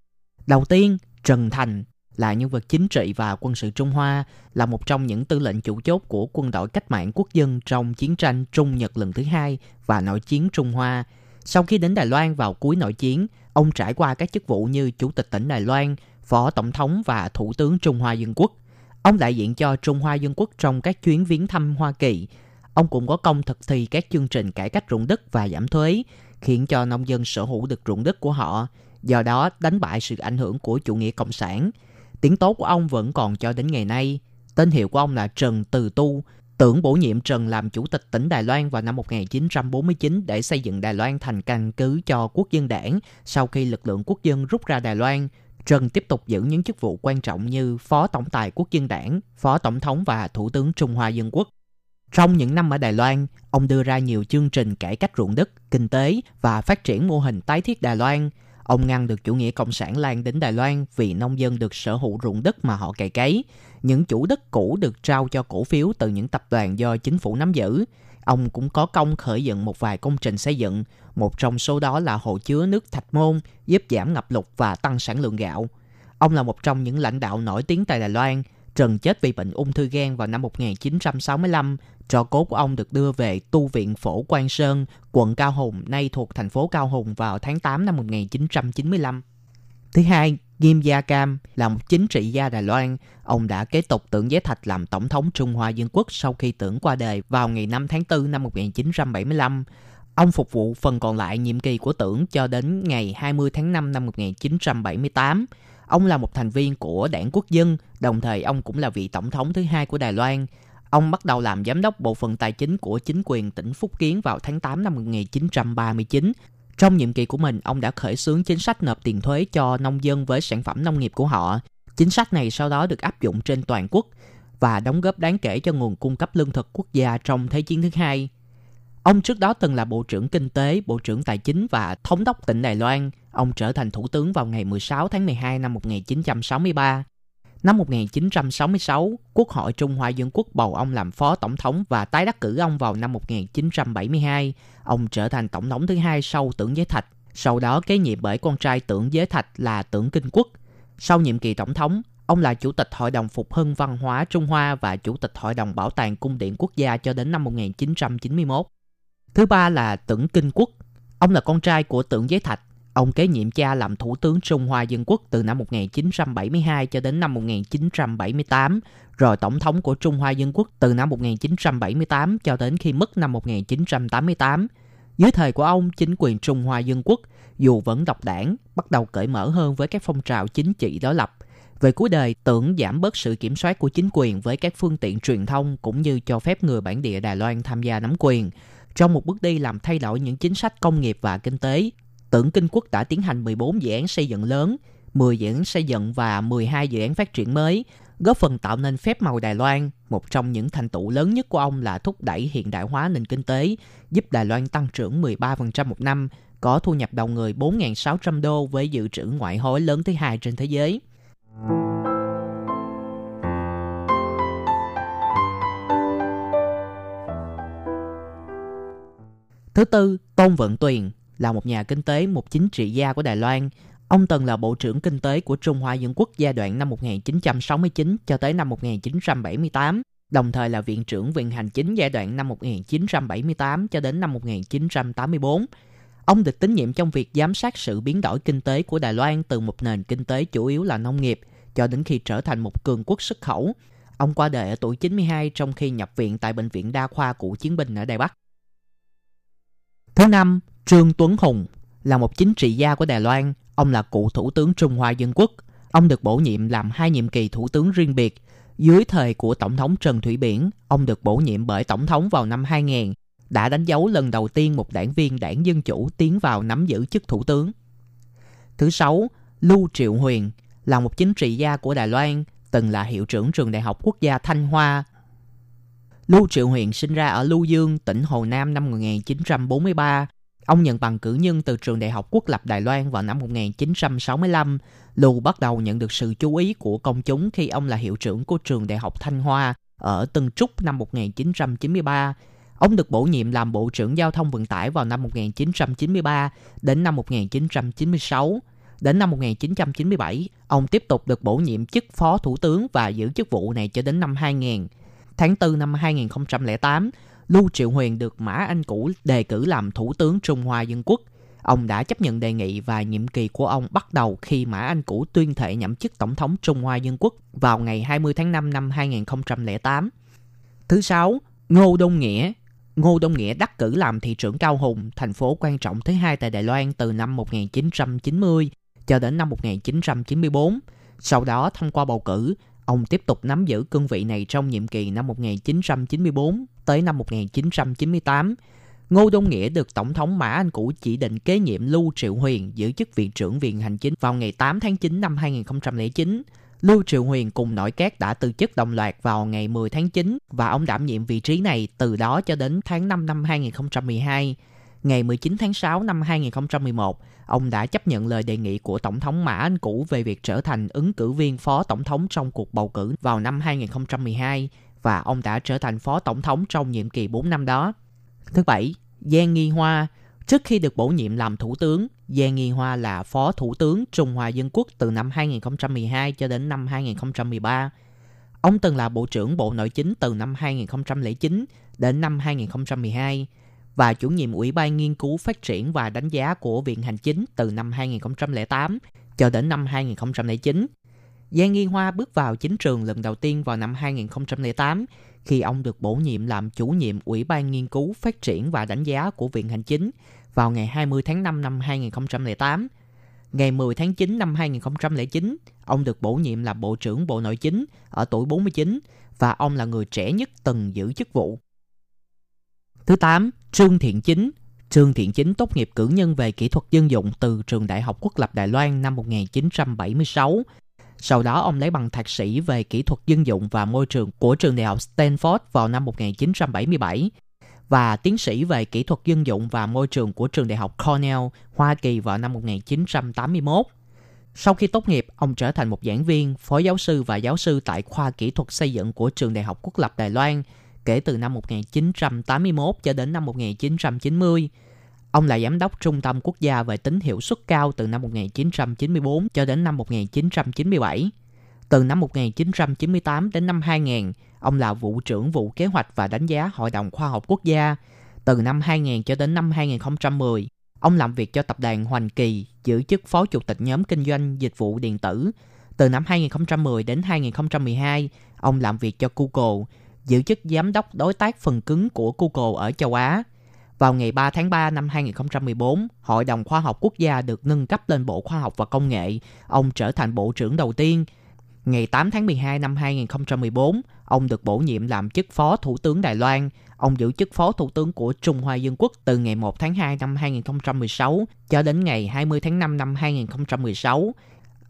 Đầu tiên, Trần Thành là nhân vật chính trị và quân sự Trung Hoa, là một trong những tư lệnh chủ chốt của quân đội cách mạng quốc dân trong chiến tranh Trung Nhật lần thứ hai và nội chiến Trung Hoa. Sau khi đến Đài Loan vào cuối nội chiến, ông trải qua các chức vụ như Chủ tịch tỉnh Đài Loan, Phó Tổng thống và Thủ tướng Trung Hoa Dân Quốc. Ông đại diện cho Trung Hoa Dân Quốc trong các chuyến viếng thăm Hoa Kỳ. Ông cũng có công thực thi các chương trình cải cách ruộng đất và giảm thuế, khiến cho nông dân sở hữu được ruộng đất của họ, do đó đánh bại sự ảnh hưởng của chủ nghĩa cộng sản. Tiếng tốt của ông vẫn còn cho đến ngày nay. Tên hiệu của ông là Trần Từ Tu, tưởng bổ nhiệm Trần làm chủ tịch tỉnh Đài Loan vào năm 1949 để xây dựng Đài Loan thành căn cứ cho quốc dân đảng sau khi lực lượng quốc dân rút ra Đài Loan. Trần tiếp tục giữ những chức vụ quan trọng như Phó Tổng tài Quốc dân đảng, Phó Tổng thống và Thủ tướng Trung Hoa Dân Quốc. Trong những năm ở Đài Loan, ông đưa ra nhiều chương trình cải cách ruộng đất, kinh tế và phát triển mô hình tái thiết Đài Loan. Ông ngăn được chủ nghĩa cộng sản lan đến Đài Loan vì nông dân được sở hữu ruộng đất mà họ cày cấy. Những chủ đất cũ được trao cho cổ phiếu từ những tập đoàn do chính phủ nắm giữ. Ông cũng có công khởi dựng một vài công trình xây dựng, một trong số đó là hồ chứa nước Thạch Môn, giúp giảm ngập lụt và tăng sản lượng gạo. Ông là một trong những lãnh đạo nổi tiếng tại Đài Loan. Trần chết vì bệnh ung thư gan vào năm 1965 cho cốt của ông được đưa về tu viện Phổ Quang Sơn, quận Cao Hùng, nay thuộc thành phố Cao Hùng vào tháng 8 năm 1995. Thứ hai, Nghiêm Gia Cam là một chính trị gia Đài Loan. Ông đã kế tục tưởng Giới Thạch làm tổng thống Trung Hoa Dân Quốc sau khi tưởng qua đời vào ngày 5 tháng 4 năm 1975. Ông phục vụ phần còn lại nhiệm kỳ của tưởng cho đến ngày 20 tháng 5 năm 1978. Ông là một thành viên của đảng quốc dân, đồng thời ông cũng là vị tổng thống thứ hai của Đài Loan. Ông bắt đầu làm giám đốc bộ phận tài chính của chính quyền tỉnh Phúc Kiến vào tháng 8 năm 1939. Trong nhiệm kỳ của mình, ông đã khởi xướng chính sách nộp tiền thuế cho nông dân với sản phẩm nông nghiệp của họ. Chính sách này sau đó được áp dụng trên toàn quốc và đóng góp đáng kể cho nguồn cung cấp lương thực quốc gia trong Thế chiến thứ hai. Ông trước đó từng là Bộ trưởng Kinh tế, Bộ trưởng Tài chính và Thống đốc tỉnh Đài Loan. Ông trở thành Thủ tướng vào ngày 16 tháng 12 năm 1963. Năm 1966, Quốc hội Trung Hoa Dân Quốc bầu ông làm phó tổng thống và tái đắc cử ông vào năm 1972. Ông trở thành tổng thống thứ hai sau Tưởng Giới Thạch. sau đó kế nhiệm bởi con trai tưởng Giới Thạch là tưởng Kinh Quốc. Sau nhiệm kỳ tổng thống, ông là Chủ tịch Hội đồng Phục hưng Văn hóa Trung Hoa và Chủ tịch Hội đồng Bảo tàng Cung điện Quốc gia cho đến năm 1991. Thứ ba là tưởng Kinh Quốc. Ông là con trai của tưởng Giới Thạch. Ông kế nhiệm cha làm Thủ tướng Trung Hoa Dân Quốc từ năm 1972 cho đến năm 1978, rồi Tổng thống của Trung Hoa Dân Quốc từ năm 1978 cho đến khi mất năm 1988. Dưới thời của ông, chính quyền Trung Hoa Dân Quốc dù vẫn độc đảng, bắt đầu cởi mở hơn với các phong trào chính trị đối lập. Về cuối đời, tưởng giảm bớt sự kiểm soát của chính quyền với các phương tiện truyền thông cũng như cho phép người bản địa Đài Loan tham gia nắm quyền. Trong một bước đi làm thay đổi những chính sách công nghiệp và kinh tế, tưởng Kinh Quốc đã tiến hành 14 dự án xây dựng lớn, 10 dự án xây dựng và 12 dự án phát triển mới, góp phần tạo nên phép màu Đài Loan. Một trong những thành tựu lớn nhất của ông là thúc đẩy hiện đại hóa nền kinh tế, giúp Đài Loan tăng trưởng 13% một năm, có thu nhập đầu người 4.600 đô với dự trữ ngoại hối lớn thứ hai trên thế giới. Thứ tư, Tôn Vận Tuyền là một nhà kinh tế, một chính trị gia của Đài Loan. Ông từng là Bộ trưởng Kinh tế của Trung Hoa Dân Quốc giai đoạn năm 1969 cho tới năm 1978, đồng thời là Viện trưởng Viện Hành Chính giai đoạn năm 1978 cho đến năm 1984. Ông được tín nhiệm trong việc giám sát sự biến đổi kinh tế của Đài Loan từ một nền kinh tế chủ yếu là nông nghiệp cho đến khi trở thành một cường quốc xuất khẩu. Ông qua đời ở tuổi 92 trong khi nhập viện tại Bệnh viện Đa khoa Cựu Chiến binh ở Đài Bắc. Thứ năm, Trương Tuấn Hùng là một chính trị gia của Đài Loan. Ông là cựu thủ tướng Trung Hoa Dân Quốc. Ông được bổ nhiệm làm hai nhiệm kỳ thủ tướng riêng biệt. Dưới thời của Tổng thống Trần Thủy Biển, ông được bổ nhiệm bởi Tổng thống vào năm 2000 đã đánh dấu lần đầu tiên một đảng viên đảng Dân Chủ tiến vào nắm giữ chức thủ tướng. Thứ sáu, Lưu Triệu Huyền là một chính trị gia của Đài Loan, từng là hiệu trưởng trường Đại học Quốc gia Thanh Hoa. Lưu Triệu Huyền sinh ra ở Lưu Dương, tỉnh Hồ Nam năm 1943. Ông nhận bằng cử nhân từ trường Đại học Quốc lập Đài Loan vào năm 1965. Lưu bắt đầu nhận được sự chú ý của công chúng khi ông là hiệu trưởng của trường Đại học Thanh Hoa ở Tân Trúc năm 1993 Ông được bổ nhiệm làm Bộ trưởng Giao thông Vận tải vào năm 1993 đến năm 1996. Đến năm 1997, ông tiếp tục được bổ nhiệm chức Phó Thủ tướng và giữ chức vụ này cho đến năm 2000. Tháng 4 năm 2008, Lưu Triệu Huyền được Mã Anh Cũ đề cử làm Thủ tướng Trung Hoa Dân Quốc. Ông đã chấp nhận đề nghị và nhiệm kỳ của ông bắt đầu khi Mã Anh Cũ tuyên thệ nhậm chức Tổng thống Trung Hoa Dân Quốc vào ngày 20 tháng 5 năm 2008. Thứ sáu, Ngô Đông Nghĩa Ngô Đông Nghĩa đắc cử làm thị trưởng Cao Hùng, thành phố quan trọng thứ hai tại Đài Loan từ năm 1990 cho đến năm 1994. Sau đó thông qua bầu cử, ông tiếp tục nắm giữ cương vị này trong nhiệm kỳ năm 1994 tới năm 1998. Ngô Đông Nghĩa được Tổng thống Mã Anh Cũ chỉ định kế nhiệm Lưu Triệu Huyền giữ chức viện trưởng Viện Hành Chính vào ngày 8 tháng 9 năm 2009 Lưu Triệu Huyền cùng nội các đã từ chức đồng loạt vào ngày 10 tháng 9 và ông đảm nhiệm vị trí này từ đó cho đến tháng 5 năm 2012. Ngày 19 tháng 6 năm 2011, ông đã chấp nhận lời đề nghị của Tổng thống Mã Anh Cũ về việc trở thành ứng cử viên phó tổng thống trong cuộc bầu cử vào năm 2012 và ông đã trở thành phó tổng thống trong nhiệm kỳ 4 năm đó. Thứ bảy, Giang Nghi Hoa Trước khi được bổ nhiệm làm thủ tướng, Giang Nghi Hoa là phó thủ tướng Trung Hoa Dân Quốc từ năm 2012 cho đến năm 2013. Ông từng là Bộ trưởng Bộ Nội chính từ năm 2009 đến năm 2012 và chủ nhiệm Ủy ban Nghiên cứu Phát triển và Đánh giá của Viện Hành Chính từ năm 2008 cho đến năm 2009. Giang Nghi Hoa bước vào chính trường lần đầu tiên vào năm 2008 khi ông được bổ nhiệm làm chủ nhiệm Ủy ban Nghiên cứu Phát triển và Đánh giá của Viện Hành Chính vào ngày 20 tháng 5 năm 2008. Ngày 10 tháng 9 năm 2009, ông được bổ nhiệm là Bộ trưởng Bộ Nội chính ở tuổi 49 và ông là người trẻ nhất từng giữ chức vụ. Thứ 8, Trương Thiện Chính. Trương Thiện Chính tốt nghiệp cử nhân về kỹ thuật dân dụng từ Trường Đại học Quốc lập Đài Loan năm 1976. Sau đó ông lấy bằng thạc sĩ về kỹ thuật dân dụng và môi trường của trường đại học Stanford vào năm 1977 và tiến sĩ về kỹ thuật dân dụng và môi trường của trường đại học Cornell, Hoa Kỳ vào năm 1981. Sau khi tốt nghiệp, ông trở thành một giảng viên, phó giáo sư và giáo sư tại khoa kỹ thuật xây dựng của trường đại học quốc lập Đài Loan kể từ năm 1981 cho đến năm 1990. Ông là giám đốc Trung tâm Quốc gia về tính hiệu suất cao từ năm 1994 cho đến năm 1997. Từ năm 1998 đến năm 2000, ông là vụ trưởng vụ kế hoạch và đánh giá Hội đồng Khoa học Quốc gia. Từ năm 2000 cho đến năm 2010, ông làm việc cho tập đoàn Hoành Kỳ, giữ chức phó chủ tịch nhóm kinh doanh dịch vụ điện tử. Từ năm 2010 đến 2012, ông làm việc cho Google, giữ chức giám đốc đối tác phần cứng của Google ở châu Á. Vào ngày 3 tháng 3 năm 2014, Hội đồng Khoa học Quốc gia được nâng cấp lên Bộ Khoa học và Công nghệ. Ông trở thành Bộ trưởng đầu tiên. Ngày 8 tháng 12 năm 2014, ông được bổ nhiệm làm chức Phó Thủ tướng Đài Loan. Ông giữ chức Phó Thủ tướng của Trung Hoa Dân Quốc từ ngày 1 tháng 2 năm 2016 cho đến ngày 20 tháng 5 năm 2016.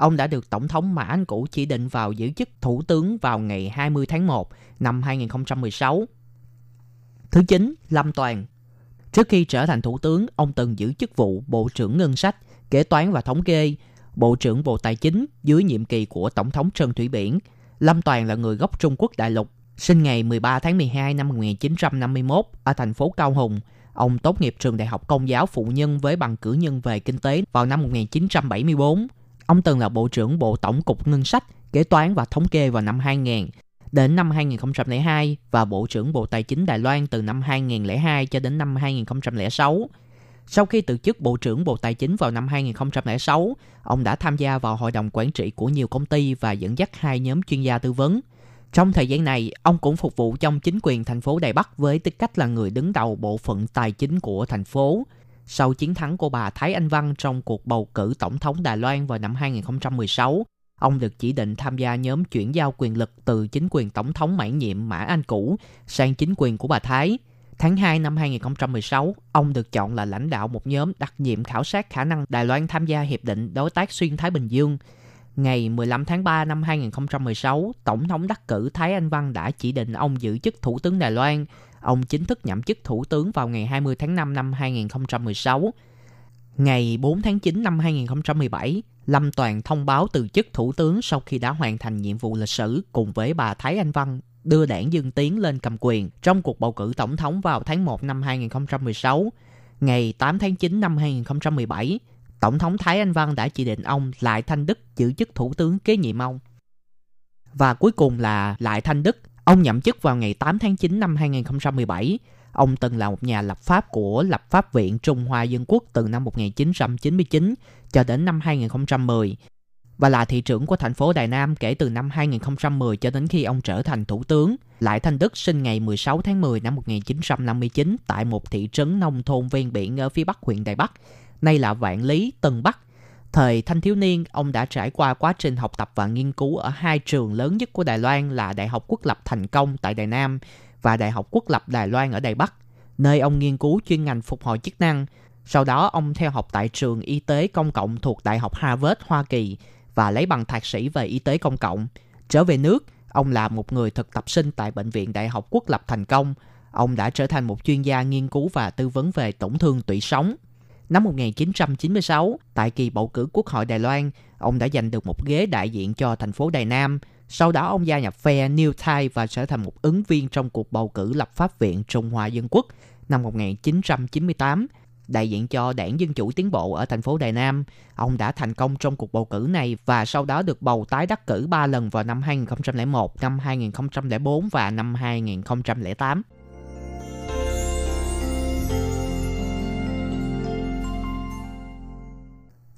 Ông đã được Tổng thống Mã Anh Cũ chỉ định vào giữ chức Thủ tướng vào ngày 20 tháng 1 năm 2016. Thứ 9, Lâm Toàn Trước khi trở thành thủ tướng, ông từng giữ chức vụ Bộ trưởng Ngân sách, Kế toán và Thống kê, Bộ trưởng Bộ Tài chính dưới nhiệm kỳ của Tổng thống Trần Thủy Biển. Lâm Toàn là người gốc Trung Quốc đại lục, sinh ngày 13 tháng 12 năm 1951 ở thành phố Cao Hùng. Ông tốt nghiệp trường Đại học Công giáo Phụ Nhân với bằng cử nhân về kinh tế vào năm 1974. Ông từng là Bộ trưởng Bộ Tổng cục Ngân sách, Kế toán và Thống kê vào năm 2000 đến năm 2002 và Bộ trưởng Bộ Tài chính Đài Loan từ năm 2002 cho đến năm 2006. Sau khi từ chức Bộ trưởng Bộ Tài chính vào năm 2006, ông đã tham gia vào hội đồng quản trị của nhiều công ty và dẫn dắt hai nhóm chuyên gia tư vấn. Trong thời gian này, ông cũng phục vụ trong chính quyền thành phố Đài Bắc với tư cách là người đứng đầu bộ phận tài chính của thành phố. Sau chiến thắng của bà Thái Anh Văn trong cuộc bầu cử tổng thống Đài Loan vào năm 2016, ông được chỉ định tham gia nhóm chuyển giao quyền lực từ chính quyền tổng thống mãn nhiệm Mã Anh cũ sang chính quyền của bà Thái. Tháng 2 năm 2016, ông được chọn là lãnh đạo một nhóm đặc nhiệm khảo sát khả năng Đài Loan tham gia Hiệp định Đối tác Xuyên Thái Bình Dương. Ngày 15 tháng 3 năm 2016, Tổng thống đắc cử Thái Anh Văn đã chỉ định ông giữ chức Thủ tướng Đài Loan. Ông chính thức nhậm chức Thủ tướng vào ngày 20 tháng 5 năm 2016. Ngày 4 tháng 9 năm 2017, Lâm Toàn thông báo từ chức thủ tướng sau khi đã hoàn thành nhiệm vụ lịch sử cùng với bà Thái Anh Văn đưa đảng Dương Tiến lên cầm quyền trong cuộc bầu cử tổng thống vào tháng 1 năm 2016. Ngày 8 tháng 9 năm 2017, Tổng thống Thái Anh Văn đã chỉ định ông Lại Thanh Đức giữ chức thủ tướng kế nhiệm ông. Và cuối cùng là Lại Thanh Đức, ông nhậm chức vào ngày 8 tháng 9 năm 2017. Ông từng là một nhà lập pháp của Lập pháp viện Trung Hoa Dân Quốc từ năm 1999 cho đến năm 2010 và là thị trưởng của thành phố Đài Nam kể từ năm 2010 cho đến khi ông trở thành thủ tướng. Lại Thanh Đức sinh ngày 16 tháng 10 năm 1959 tại một thị trấn nông thôn ven biển ở phía bắc huyện Đài Bắc, nay là Vạn Lý, Tân Bắc. Thời thanh thiếu niên, ông đã trải qua quá trình học tập và nghiên cứu ở hai trường lớn nhất của Đài Loan là Đại học Quốc lập Thành Công tại Đài Nam và Đại học Quốc lập Đài Loan ở Đài Bắc, nơi ông nghiên cứu chuyên ngành phục hồi chức năng. Sau đó, ông theo học tại trường y tế công cộng thuộc Đại học Harvard, Hoa Kỳ và lấy bằng thạc sĩ về y tế công cộng. Trở về nước, ông là một người thực tập sinh tại Bệnh viện Đại học Quốc lập Thành Công. Ông đã trở thành một chuyên gia nghiên cứu và tư vấn về tổn thương tủy sống. Năm 1996, tại kỳ bầu cử Quốc hội Đài Loan, ông đã giành được một ghế đại diện cho thành phố Đài Nam. Sau đó ông gia nhập phe New Thai và trở thành một ứng viên trong cuộc bầu cử lập pháp viện Trung Hoa Dân Quốc năm 1998 đại diện cho Đảng Dân Chủ Tiến Bộ ở thành phố Đài Nam. Ông đã thành công trong cuộc bầu cử này và sau đó được bầu tái đắc cử 3 lần vào năm 2001, năm 2004 và năm 2008.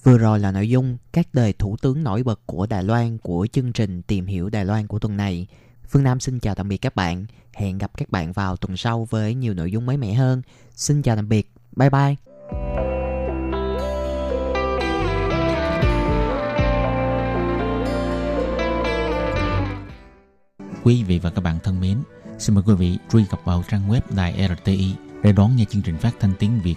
Vừa rồi là nội dung các đời thủ tướng nổi bật của Đài Loan của chương trình Tìm hiểu Đài Loan của tuần này. Phương Nam xin chào tạm biệt các bạn. Hẹn gặp các bạn vào tuần sau với nhiều nội dung mới mẻ hơn. Xin chào tạm biệt. Bye bye. Quý vị và các bạn thân mến, xin mời quý vị truy cập vào trang web Đài RTI để đón nghe chương trình phát thanh tiếng Việt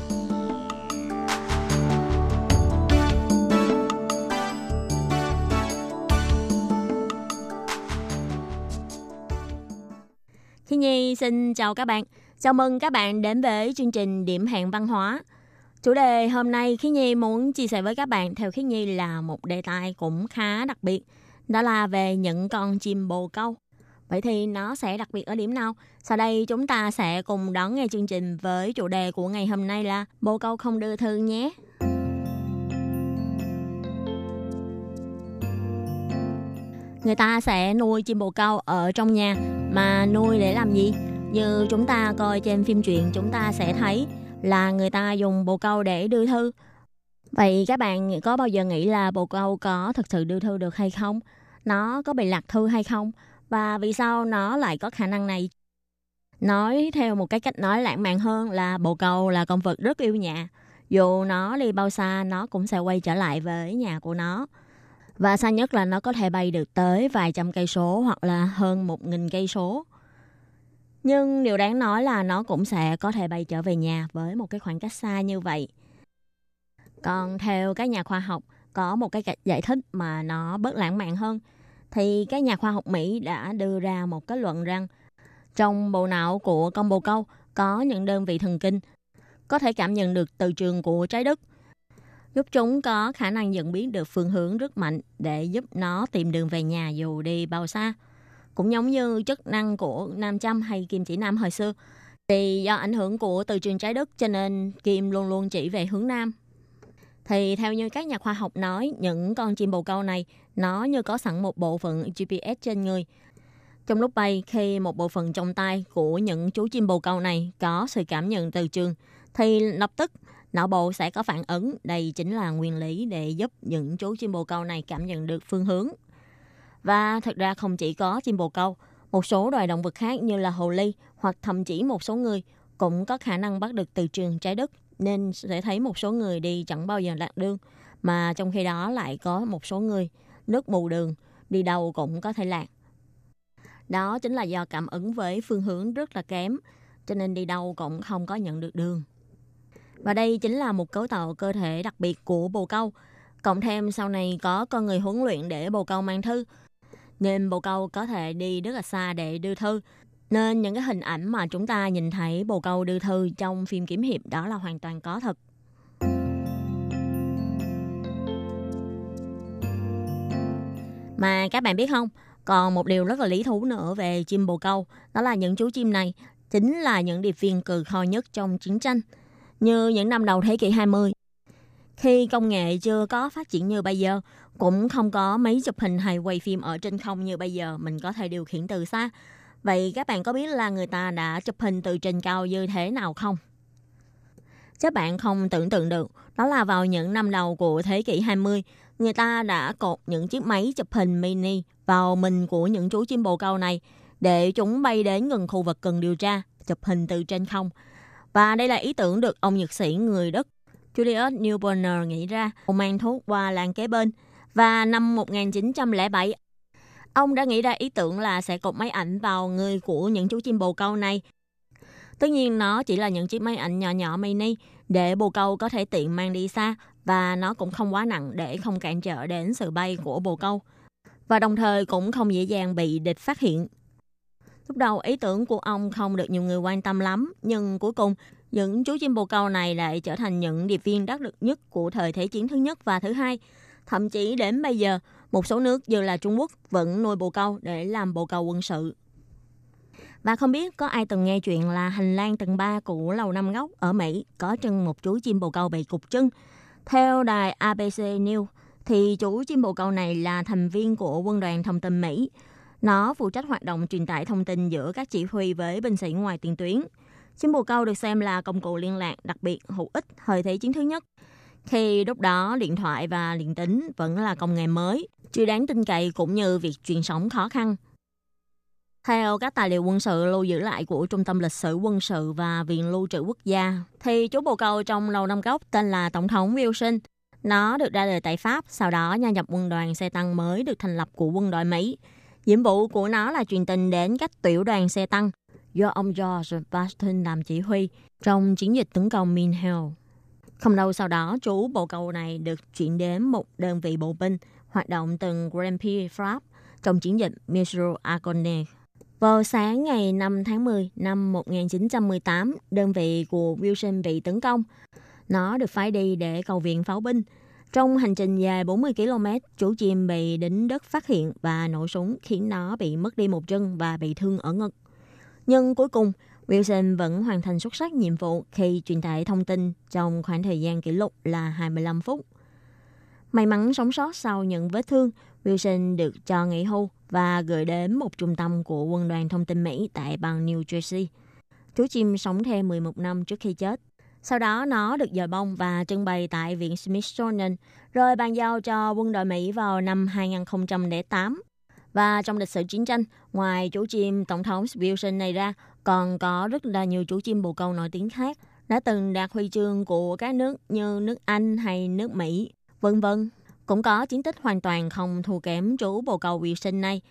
Chào các bạn. Chào mừng các bạn đến với chương trình Điểm hẹn văn hóa. Chủ đề hôm nay Khi Nhi muốn chia sẻ với các bạn, theo Khi Nhi là một đề tài cũng khá đặc biệt. Đó là về những con chim bồ câu. Vậy thì nó sẽ đặc biệt ở điểm nào? Sau đây chúng ta sẽ cùng đón nghe chương trình với chủ đề của ngày hôm nay là Bồ câu không đưa thư nhé. Người ta sẽ nuôi chim bồ câu ở trong nhà, mà nuôi để làm gì? Như chúng ta coi trên phim truyện chúng ta sẽ thấy là người ta dùng bồ câu để đưa thư. Vậy các bạn có bao giờ nghĩ là bồ câu có thực sự đưa thư được hay không? Nó có bị lạc thư hay không? Và vì sao nó lại có khả năng này? Nói theo một cái cách nói lãng mạn hơn là bồ câu là con vật rất yêu nhà. Dù nó đi bao xa, nó cũng sẽ quay trở lại với nhà của nó. Và xa nhất là nó có thể bay được tới vài trăm cây số hoặc là hơn một nghìn cây số. Nhưng điều đáng nói là nó cũng sẽ có thể bay trở về nhà với một cái khoảng cách xa như vậy. Còn theo các nhà khoa học, có một cái cách giải thích mà nó bớt lãng mạn hơn. Thì các nhà khoa học Mỹ đã đưa ra một kết luận rằng trong bộ não của con bồ câu có những đơn vị thần kinh có thể cảm nhận được từ trường của trái đất giúp chúng có khả năng nhận biết được phương hướng rất mạnh để giúp nó tìm đường về nhà dù đi bao xa. Cũng giống như chức năng của nam châm hay kim chỉ nam hồi xưa. Thì do ảnh hưởng của từ trường trái đất cho nên kim luôn luôn chỉ về hướng nam. Thì theo như các nhà khoa học nói, những con chim bồ câu này nó như có sẵn một bộ phận GPS trên người. Trong lúc bay, khi một bộ phận trong tay của những chú chim bồ câu này có sự cảm nhận từ trường, thì lập tức não bộ sẽ có phản ứng. Đây chính là nguyên lý để giúp những chú chim bồ câu này cảm nhận được phương hướng. Và thật ra không chỉ có chim bồ câu, một số loài động vật khác như là hồ ly hoặc thậm chí một số người cũng có khả năng bắt được từ trường trái đất nên sẽ thấy một số người đi chẳng bao giờ lạc đường mà trong khi đó lại có một số người nước mù đường đi đâu cũng có thể lạc. Đó chính là do cảm ứng với phương hướng rất là kém cho nên đi đâu cũng không có nhận được đường. Và đây chính là một cấu tạo cơ thể đặc biệt của bồ câu. Cộng thêm sau này có con người huấn luyện để bồ câu mang thư. Nên bồ câu có thể đi rất là xa để đưa thư. Nên những cái hình ảnh mà chúng ta nhìn thấy bồ câu đưa thư trong phim kiếm hiệp đó là hoàn toàn có thật. Mà các bạn biết không, còn một điều rất là lý thú nữa về chim bồ câu, đó là những chú chim này chính là những điệp viên cừ kho nhất trong chiến tranh – như những năm đầu thế kỷ 20. Khi công nghệ chưa có phát triển như bây giờ, cũng không có máy chụp hình hay quay phim ở trên không như bây giờ, mình có thể điều khiển từ xa. Vậy các bạn có biết là người ta đã chụp hình từ trên cao như thế nào không? Các bạn không tưởng tượng được, đó là vào những năm đầu của thế kỷ 20, người ta đã cột những chiếc máy chụp hình mini vào mình của những chú chim bồ câu này để chúng bay đến gần khu vực cần điều tra, chụp hình từ trên không – và đây là ý tưởng được ông nhật sĩ người Đức Julius Newburner nghĩ ra, ông mang thuốc qua làng kế bên. Và năm 1907, ông đã nghĩ ra ý tưởng là sẽ cột máy ảnh vào người của những chú chim bồ câu này. Tất nhiên nó chỉ là những chiếc máy ảnh nhỏ nhỏ mini để bồ câu có thể tiện mang đi xa và nó cũng không quá nặng để không cản trở đến sự bay của bồ câu. Và đồng thời cũng không dễ dàng bị địch phát hiện Lúc đầu ý tưởng của ông không được nhiều người quan tâm lắm, nhưng cuối cùng những chú chim bồ câu này lại trở thành những điệp viên đắc lực nhất của thời Thế chiến thứ nhất và thứ hai. Thậm chí đến bây giờ, một số nước như là Trung Quốc vẫn nuôi bồ câu để làm bồ câu quân sự. Và không biết có ai từng nghe chuyện là hành lang tầng 3 của Lầu Năm Góc ở Mỹ có chân một chú chim bồ câu bị cục chân. Theo đài ABC News, thì chú chim bồ câu này là thành viên của quân đoàn thông tin Mỹ, nó phụ trách hoạt động truyền tải thông tin giữa các chỉ huy với binh sĩ ngoài tiền tuyến. Chim bồ câu được xem là công cụ liên lạc đặc biệt hữu ích thời Thế chiến thứ nhất. Khi lúc đó điện thoại và điện tính vẫn là công nghệ mới, chưa đáng tin cậy cũng như việc truyền sóng khó khăn. Theo các tài liệu quân sự lưu giữ lại của Trung tâm Lịch sử Quân sự và Viện Lưu trữ Quốc gia, thì chú bồ câu trong Lầu Năm Góc tên là Tổng thống Wilson. Nó được ra đời tại Pháp, sau đó gia nhập quân đoàn xe tăng mới được thành lập của quân đội Mỹ. Nhiệm vụ của nó là truyền tin đến các tiểu đoàn xe tăng do ông George Baston làm chỉ huy trong chiến dịch tấn công Minhill. Không lâu sau đó, chú bộ cầu này được chuyển đến một đơn vị bộ binh hoạt động từng Grand Prix Pháp trong chiến dịch Metro Argonne. Vào sáng ngày 5 tháng 10 năm 1918, đơn vị của Wilson bị tấn công. Nó được phái đi để cầu viện pháo binh. Trong hành trình dài 40 km, chú chim bị đính đất phát hiện và nổ súng khiến nó bị mất đi một chân và bị thương ở ngực. Nhưng cuối cùng, Wilson vẫn hoàn thành xuất sắc nhiệm vụ khi truyền tải thông tin trong khoảng thời gian kỷ lục là 25 phút. May mắn sống sót sau những vết thương, Wilson được cho nghỉ hưu và gửi đến một trung tâm của quân đoàn thông tin Mỹ tại bang New Jersey. Chú chim sống thêm 11 năm trước khi chết. Sau đó nó được dời bông và trưng bày tại Viện Smithsonian, rồi bàn giao cho quân đội Mỹ vào năm 2008. Và trong lịch sử chiến tranh, ngoài chú chim Tổng thống Wilson này ra, còn có rất là nhiều chú chim bồ câu nổi tiếng khác đã từng đạt huy chương của các nước như nước Anh hay nước Mỹ, vân vân. Cũng có chiến tích hoàn toàn không thua kém chú bồ câu Wilson này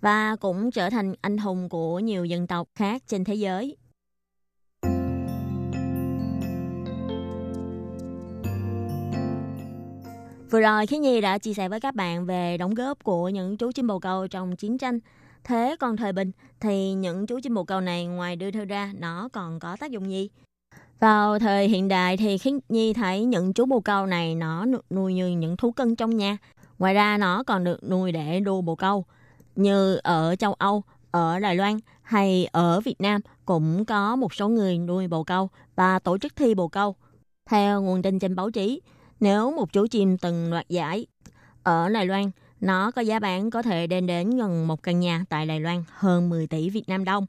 và cũng trở thành anh hùng của nhiều dân tộc khác trên thế giới. Vừa rồi Khí Nhi đã chia sẻ với các bạn về đóng góp của những chú chim bồ câu trong chiến tranh. Thế còn thời bình thì những chú chim bồ câu này ngoài đưa thư ra nó còn có tác dụng gì? Vào thời hiện đại thì Khí Nhi thấy những chú bồ câu này nó nuôi như những thú cưng trong nhà. Ngoài ra nó còn được nuôi để đua bồ câu. Như ở châu Âu, ở Đài Loan hay ở Việt Nam cũng có một số người nuôi bồ câu và tổ chức thi bồ câu. Theo nguồn tin trên báo chí, nếu một chú chim từng đoạt giải ở Đài Loan, nó có giá bán có thể lên đến gần một căn nhà tại Đài Loan hơn 10 tỷ Việt Nam đồng.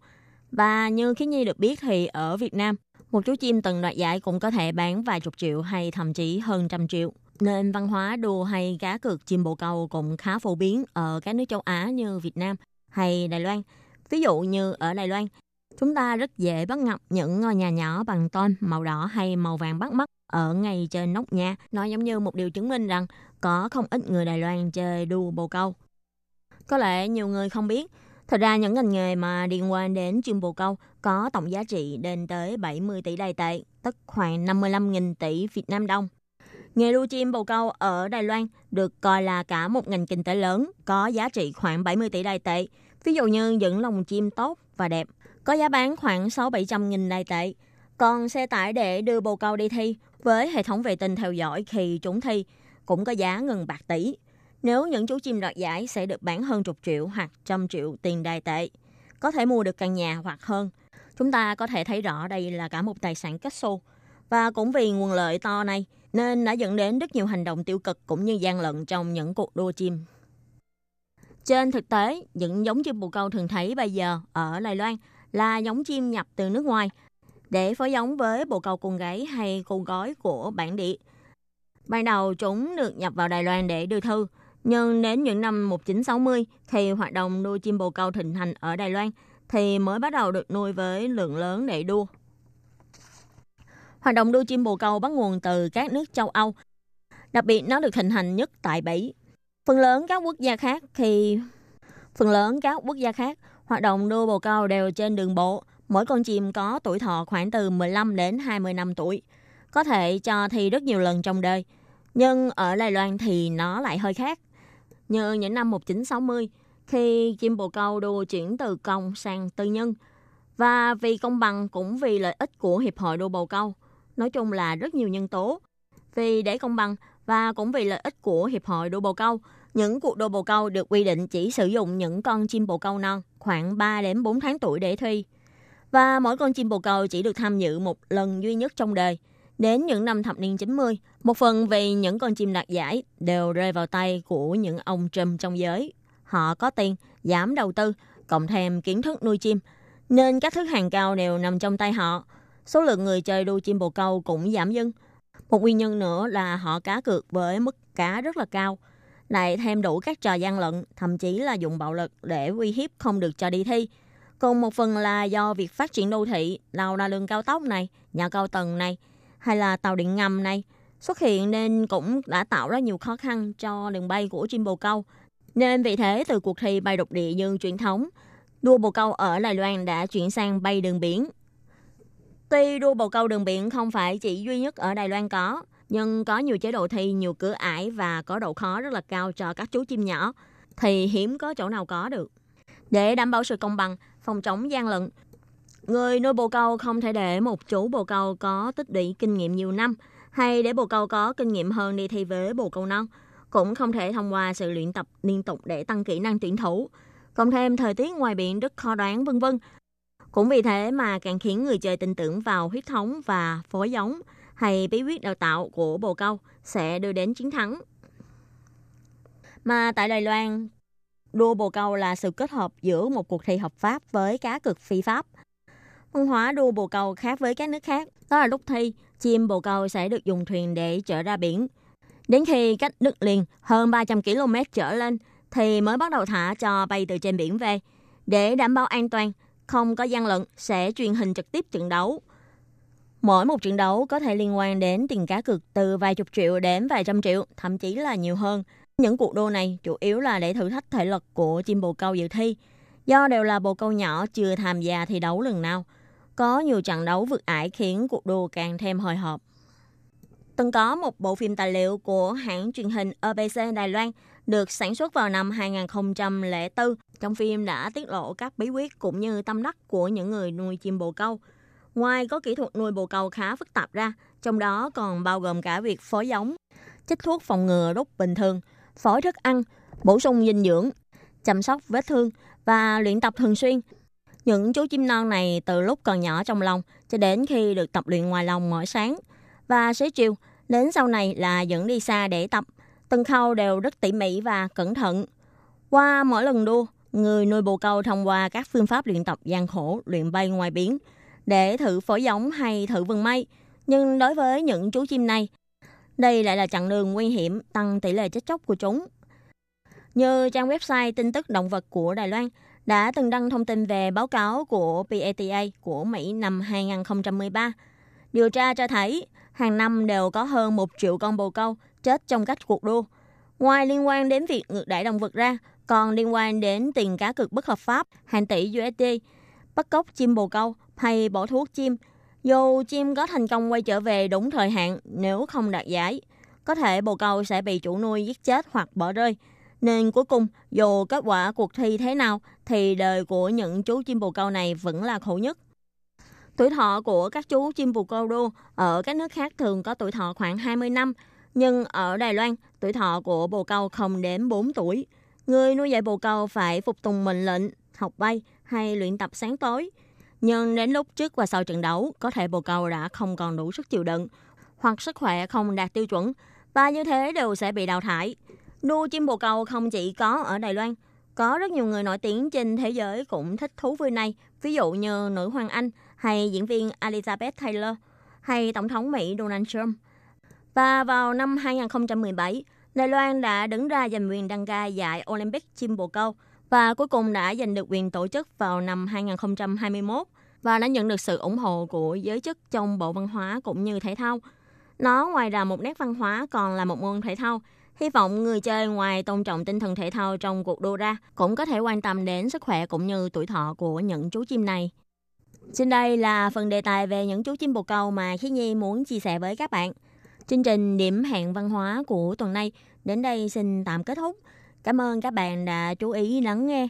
Và như Khí Nhi được biết thì ở Việt Nam, một chú chim từng đoạt giải cũng có thể bán vài chục triệu hay thậm chí hơn trăm triệu. Nên văn hóa đua hay cá cược chim bồ câu cũng khá phổ biến ở các nước châu Á như Việt Nam hay Đài Loan. Ví dụ như ở Đài Loan, chúng ta rất dễ bắt gặp những ngôi nhà nhỏ bằng tôn màu đỏ hay màu vàng bắt mắt ở ngay trên nóc nhà. Nó giống như một điều chứng minh rằng có không ít người Đài Loan chơi đua bồ câu. Có lẽ nhiều người không biết, thật ra những ngành nghề mà liên quan đến chim bồ câu có tổng giá trị lên tới 70 tỷ đài tệ, tức khoảng 55.000 tỷ Việt Nam đồng. Nghề đua chim bồ câu ở Đài Loan được coi là cả một ngành kinh tế lớn, có giá trị khoảng 70 tỷ đài tệ. Ví dụ như những lồng chim tốt và đẹp, có giá bán khoảng 6-700 nghìn đài tệ. Còn xe tải để đưa bồ câu đi thi với hệ thống vệ tinh theo dõi khi chúng thi cũng có giá gần bạc tỷ. Nếu những chú chim đoạt giải sẽ được bán hơn chục triệu hoặc trăm triệu tiền đài tệ, có thể mua được căn nhà hoặc hơn. Chúng ta có thể thấy rõ đây là cả một tài sản cách xô. Và cũng vì nguồn lợi to này, nên đã dẫn đến rất nhiều hành động tiêu cực cũng như gian lận trong những cuộc đua chim. Trên thực tế, những giống chim bồ câu thường thấy bây giờ ở Đài Loan là giống chim nhập từ nước ngoài để phối giống với bồ câu con gáy hay con gói của bản địa. Ban đầu chúng được nhập vào Đài Loan để đưa thư, nhưng đến những năm 1960 thì hoạt động nuôi chim bồ câu thịnh hành ở Đài Loan thì mới bắt đầu được nuôi với lượng lớn để đua. Hoạt động đua chim bồ câu bắt nguồn từ các nước châu Âu. Đặc biệt nó được thịnh hành nhất tại Bỉ. Phần lớn các quốc gia khác thì phần lớn các quốc gia khác hoạt động đua bồ câu đều trên đường bộ. Mỗi con chim có tuổi thọ khoảng từ 15 đến 20 năm tuổi. Có thể cho thi rất nhiều lần trong đời. Nhưng ở Đài Loan thì nó lại hơi khác. Như những năm 1960, khi chim bồ câu đua chuyển từ công sang tư nhân. Và vì công bằng cũng vì lợi ích của Hiệp hội đua bồ câu. Nói chung là rất nhiều nhân tố. Vì để công bằng và cũng vì lợi ích của Hiệp hội đua bồ câu, những cuộc đua bồ câu được quy định chỉ sử dụng những con chim bồ câu non khoảng 3 đến 4 tháng tuổi để thi. Và mỗi con chim bồ câu chỉ được tham dự một lần duy nhất trong đời. Đến những năm thập niên 90, một phần vì những con chim đạt giải đều rơi vào tay của những ông trùm trong giới. Họ có tiền, giảm đầu tư, cộng thêm kiến thức nuôi chim, nên các thứ hàng cao đều nằm trong tay họ. Số lượng người chơi đua chim bồ câu cũng giảm dần. Một nguyên nhân nữa là họ cá cược với mức cá rất là cao, lại thêm đủ các trò gian lận, thậm chí là dùng bạo lực để uy hiếp không được cho đi thi. Còn một phần là do việc phát triển đô thị, nào là đường cao tốc này, nhà cao tầng này, hay là tàu điện ngầm này xuất hiện nên cũng đã tạo ra nhiều khó khăn cho đường bay của chim bồ câu. Nên vì thế từ cuộc thi bay độc địa như truyền thống, đua bồ câu ở Đài Loan đã chuyển sang bay đường biển. Tuy đua bồ câu đường biển không phải chỉ duy nhất ở Đài Loan có, nhưng có nhiều chế độ thi, nhiều cửa ải và có độ khó rất là cao cho các chú chim nhỏ, thì hiếm có chỗ nào có được. Để đảm bảo sự công bằng, phòng chống gian lận, người nuôi bồ câu không thể để một chú bồ câu có tích lũy kinh nghiệm nhiều năm hay để bồ câu có kinh nghiệm hơn đi thi với bồ câu non. Cũng không thể thông qua sự luyện tập liên tục để tăng kỹ năng tuyển thủ. Cộng thêm thời tiết ngoài biển rất khó đoán vân vân. Cũng vì thế mà càng khiến người chơi tin tưởng vào huyết thống và phối giống hay bí quyết đào tạo của bồ câu sẽ đưa đến chiến thắng. Mà tại Đài Loan, đua bồ câu là sự kết hợp giữa một cuộc thi hợp pháp với cá cực phi pháp. Văn hóa đua bồ câu khác với các nước khác. Đó là lúc thi, chim bồ câu sẽ được dùng thuyền để chở ra biển. Đến khi cách đất liền hơn 300 km trở lên thì mới bắt đầu thả cho bay từ trên biển về. Để đảm bảo an toàn, không có gian lận sẽ truyền hình trực tiếp trận đấu. Mỗi một trận đấu có thể liên quan đến tiền cá cược từ vài chục triệu đến vài trăm triệu, thậm chí là nhiều hơn. Những cuộc đua này chủ yếu là để thử thách thể lực của chim bồ câu dự thi. Do đều là bồ câu nhỏ chưa tham gia thi đấu lần nào, có nhiều trận đấu vượt ải khiến cuộc đua càng thêm hồi hộp. Từng có một bộ phim tài liệu của hãng truyền hình ABC Đài Loan được sản xuất vào năm 2004. Trong phim đã tiết lộ các bí quyết cũng như tâm đắc của những người nuôi chim bồ câu. Ngoài có kỹ thuật nuôi bồ câu khá phức tạp ra, trong đó còn bao gồm cả việc phối giống, chích thuốc phòng ngừa đốt bình thường, phối thức ăn, bổ sung dinh dưỡng, chăm sóc vết thương và luyện tập thường xuyên. Những chú chim non này từ lúc còn nhỏ trong lòng cho đến khi được tập luyện ngoài lòng mỗi sáng và xế chiều, đến sau này là dẫn đi xa để tập. Từng khâu đều rất tỉ mỉ và cẩn thận. Qua mỗi lần đua, người nuôi bồ câu thông qua các phương pháp luyện tập gian khổ luyện bay ngoài biển để thử phổi giống hay thử vườn mây. Nhưng đối với những chú chim này, đây lại là chặng đường nguy hiểm tăng tỷ lệ chết chóc của chúng. Như trang website tin tức động vật của Đài Loan đã từng đăng thông tin về báo cáo của PATA của Mỹ năm 2013. Điều tra cho thấy hàng năm đều có hơn 1 triệu con bồ câu chết trong các cuộc đua. Ngoài liên quan đến việc ngược đãi động vật ra, còn liên quan đến tiền cá cược bất hợp pháp, hàng tỷ USD, bắt cóc chim bồ câu hay bỏ thuốc chim. Dù chim có thành công quay trở về đúng thời hạn nếu không đạt giải, có thể bồ câu sẽ bị chủ nuôi giết chết hoặc bỏ rơi. Nên cuối cùng, dù kết quả cuộc thi thế nào, thì đời của những chú chim bồ câu này vẫn là khổ nhất. Tuổi thọ của các chú chim bồ câu đô ở các nước khác thường có tuổi thọ khoảng 20 năm, nhưng ở Đài Loan, tuổi thọ của bồ câu không đến 4 tuổi. Người nuôi dạy bồ câu phải phục tùng mệnh lệnh, học bay hay luyện tập sáng tối. Nhưng đến lúc trước và sau trận đấu, có thể bồ câu đã không còn đủ sức chịu đựng, hoặc sức khỏe không đạt tiêu chuẩn, và như thế đều sẽ bị đào thải. Nuôi chim bồ câu không chỉ có ở Đài Loan, có rất nhiều người nổi tiếng trên thế giới cũng thích thú vui này, ví dụ như nữ hoàng Anh hay diễn viên Elizabeth Taylor hay Tổng thống Mỹ Donald Trump. Và vào năm 2017, Đài Loan đã đứng ra giành quyền đăng cai giải Olympic chim bồ câu và cuối cùng đã giành được quyền tổ chức vào năm 2021 và đã nhận được sự ủng hộ của giới chức trong Bộ Văn hóa cũng như Thể thao. Nó ngoài là một nét văn hóa còn là một môn thể thao. Hy vọng người chơi ngoài tôn trọng tinh thần thể thao trong cuộc đua ra cũng có thể quan tâm đến sức khỏe cũng như tuổi thọ của những chú chim này. Trên đây là phần đề tài về những chú chim bồ câu mà Khí Nhi muốn chia sẻ với các bạn. Chương trình điểm hẹn văn hóa của tuần này đến đây xin tạm kết thúc. Cảm ơn các bạn đã chú ý lắng nghe.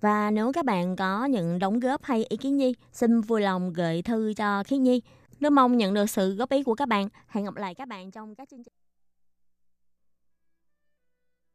Và nếu các bạn có những đóng góp hay ý kiến gì, xin vui lòng gửi thư cho Khí Nhi. Nếu mong nhận được sự góp ý của các bạn. Hẹn gặp lại các bạn trong các chương trình.